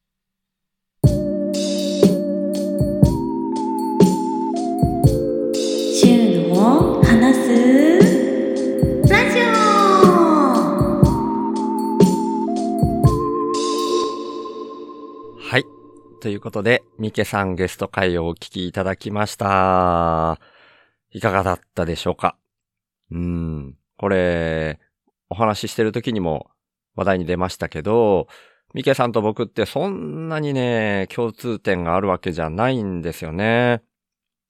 話すということで、ミケさんゲスト会をお聞きいただきました。いかがだったでしょうか？うん。これ、お話ししてる時にも話題に出ましたけど、ミケさんと僕ってそんなにね、共通点があるわけじゃないんですよね。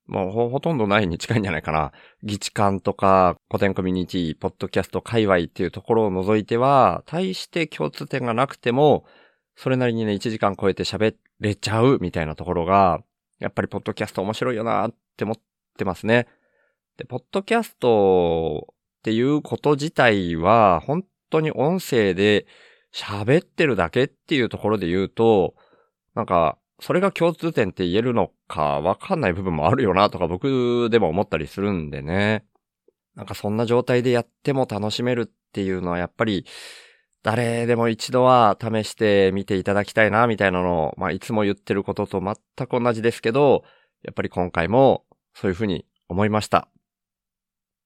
もうほほとんどないに近いんじゃないかな。議事館とか古典コミュニティ、ポッドキャスト界隈っていうところを除いては、大して共通点がなくても、それなりにね、1時間超えて喋っれちゃうみたいなところが、やっぱりポッドキャスト面白いよなって思ってますね。で、ポッドキャストっていうこと自体は、本当に音声で喋ってるだけっていうところで言うと、なんか、それが共通点って言えるのかわかんない部分もあるよなとか僕でも思ったりするんでね。なんかそんな状態でやっても楽しめるっていうのはやっぱり誰でも一度は試してみていただきたいなみたいなのを、まあいつも言ってることと全く同じですけど、やっぱり今回もそういうふうに思いました。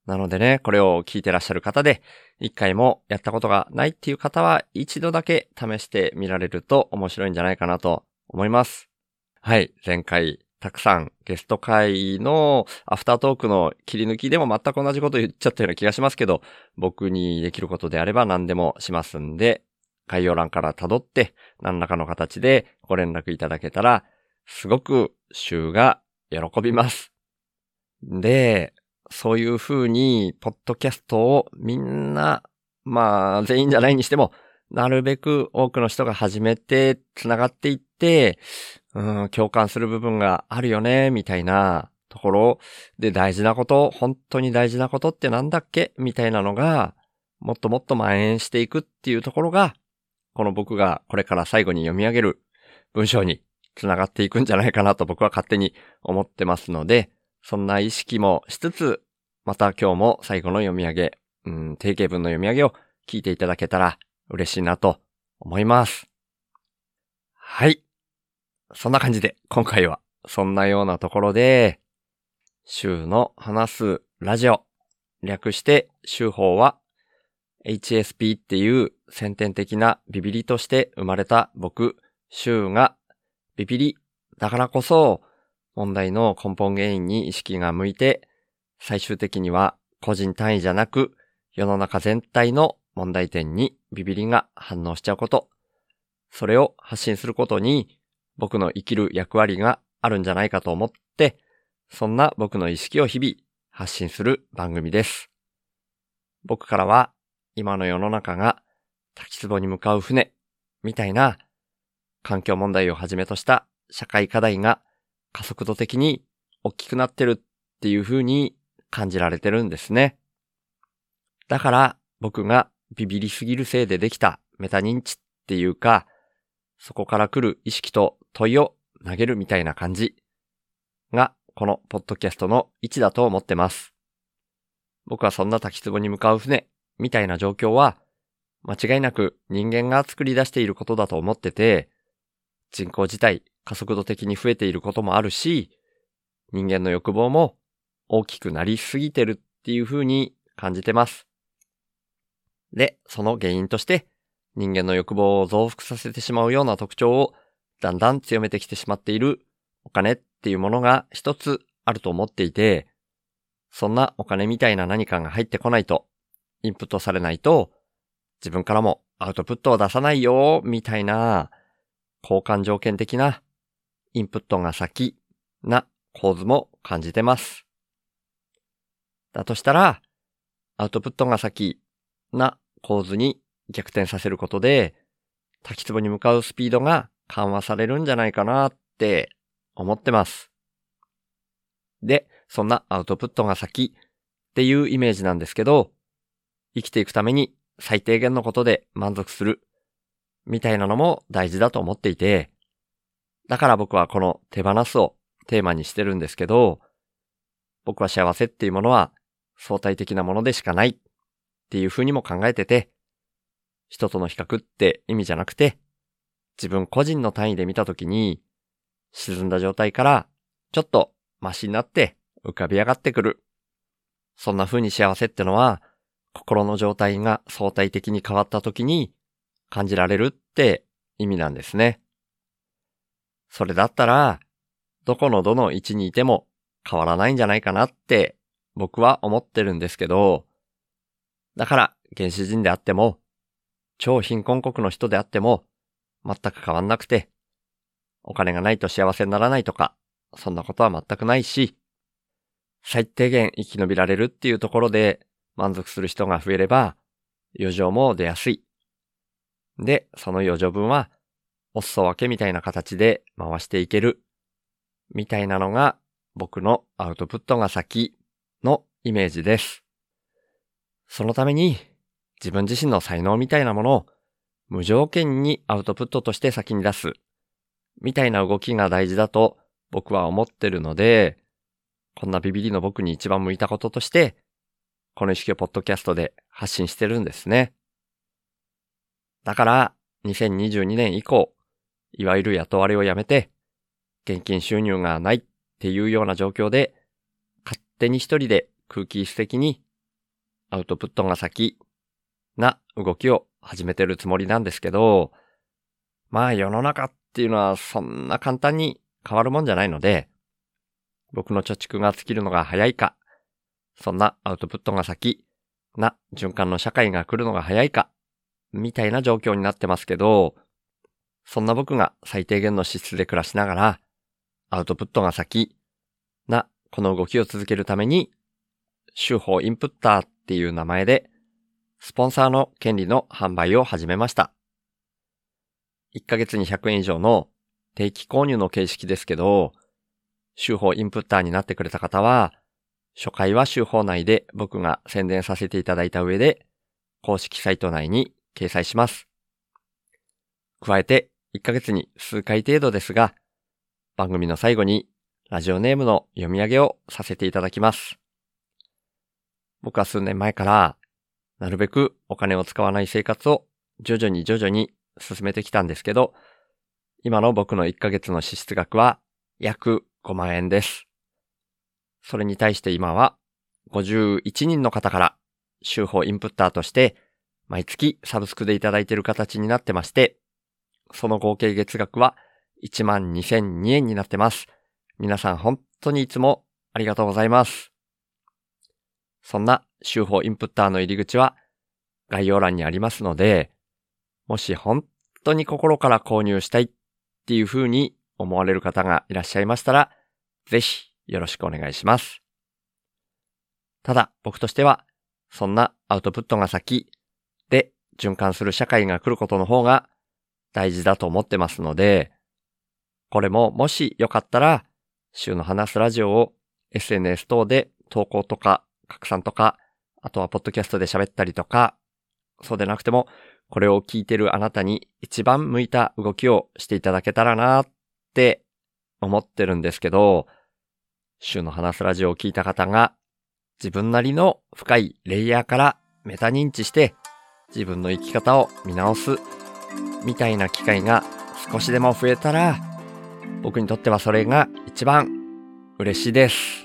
なのでね、これを聞いてらっしゃる方で、一回もやったことがないっていう方は、一度だけ試してみられると面白いんじゃないかなと思います。はい、前回、たくさんゲスト会のアフタートークの切り抜きでも全く同じこと言っちゃったような気がしますけど、僕にできることであれば何でもしますんで、概要欄から辿って何らかの形でご連絡いただけたら、すごく週が喜びます。で、そういう風に、ポッドキャストをみんな、まあ、全員じゃないにしても、なるべく多くの人が始めて、繋がっていっ、うん、共感する部分があるよね、みたいなところで大事なこと、本当に大事なことってなんだっけ？みたいなのが、もっともっと蔓延していくっていうところが、この僕がこれから最後に読み上げる文章に繋がっていくんじゃないかなと僕は勝手に思ってますので、そんな意識もしつつ、また今日も最後の読み上げ、うん、定型文の読み上げを聞いていただけたら嬉しいなと思います。はい。そんな感じで、今回は、そんなようなところで、週の話すラジオ、略して、週報は、HSP っていう先天的なビビリとして生まれた僕、週が、ビビリだからこそ、問題の根本原因に意識が向いて、最終的には個人単位じゃなく、世の中全体の問題点にビビりが反応しちゃうこと。それを発信することに僕の生きる役割があるんじゃないかと思って、そんな僕の意識を日々発信する番組です。僕からは今の世の中が滝壺に向かう船みたいな環境問題をはじめとした社会課題が加速度的に大きくなってるっていう風に感じられてるんですね。だから僕がビビりすぎるせいでできたメタ認知っていうか、そこから来る意識と問いを投げるみたいな感じが、このポッドキャストの位置だと思ってます。僕はそんな滝壺に向かう船みたいな状況は、間違いなく人間が作り出していることだと思ってて、人口自体加速度的に増えていることもあるし、人間の欲望も大きくなりすぎてるっていう風に感じてます。で、その原因として、人間の欲望を増幅させてしまうような特徴をだんだん強めてきてしまっているお金っていうものが一つあると思っていて、そんなお金みたいな何かが入ってこないと、インプットされないと、自分からもアウトプットを出さないよ、みたいな、交換条件的な、インプットが先な構図も感じてます。だとしたら、アウトプットが先な構図に逆転させることで、滝壺に向かうスピードが緩和されるんじゃないかなって思ってます。で、そんなアウトプットが先っていうイメージなんですけど、生きていくために最低限のことで満足するみたいなのも大事だと思っていて、だから僕はこの手放すをテーマにしてるんですけど、僕は幸せっていうものは相対的なものでしかないっていう風にも考えてて、人との比較って意味じゃなくて、自分個人の単位で見たときに、沈んだ状態からちょっとマシになって浮かび上がってくる。そんな風に幸せってのは、心の状態が相対的に変わったときに感じられるって意味なんですね。それだったら、どこのどの位置にいても変わらないんじゃないかなって僕は思ってるんですけど、だから原始人であっても、超貧困国の人であっても、全く変わんなくて、お金がないと幸せにならないとか、そんなことは全くないし、最低限生き延びられるっていうところで満足する人が増えれば、余剰も出やすい。で、その余剰分は、お裾分けみたいな形で回していける。みたいなのが僕のアウトプットが先のイメージです。そのために自分自身の才能みたいなものを無条件にアウトプットとして先に出す。みたいな動きが大事だと僕は思ってるので、こんなビビリの僕に一番向いたこととして、この意識をポッドキャストで発信してるんですね。だから、2022年以降、いわゆる雇われをやめて、現金収入がないっていうような状況で、勝手に一人で空気質的にアウトプットが先な動きを始めてるつもりなんですけど、まあ世の中っていうのはそんな簡単に変わるもんじゃないので、僕の貯蓄が尽きるのが早いか、そんなアウトプットが先な循環の社会が来るのが早いか、みたいな状況になってますけど、そんな僕が最低限の資質で暮らしながら、アウトプットが先なこの動きを続けるために、手法インプッターっていう名前で、スポンサーの権利の販売を始めました。1ヶ月に100円以上の定期購入の形式ですけど、手法インプッターになってくれた方は、初回は手法内で僕が宣伝させていただいた上で、公式サイト内に掲載します。加えて、1ヶ月に数回程度ですが、番組の最後にラジオネームの読み上げをさせていただきます。僕は数年前から、なるべくお金を使わない生活を徐々に徐々に進めてきたんですけど、今の僕の1ヶ月の支出額は約5万円です。それに対して今は51人の方から週報インプッターとして毎月サブスクでいただいている形になってまして、その合計月額は12,002円になってます。皆さん本当にいつもありがとうございます。そんな週報インプッターの入り口は概要欄にありますので、もし本当に心から購入したいっていう風に思われる方がいらっしゃいましたら、ぜひよろしくお願いします。ただ僕としては、そんなアウトプットが先で循環する社会が来ることの方が大事だと思ってますので、これももしよかったら、週の話すラジオを SNS 等で投稿とか拡散とか、あとはポッドキャストで喋ったりとか、そうでなくても、これを聞いてるあなたに一番向いた動きをしていただけたらなって思ってるんですけど、週の話すラジオを聞いた方が自分なりの深いレイヤーからメタ認知して自分の生き方を見直すみたいな機会が少しでも増えたら僕にとってはそれが一番嬉しいです。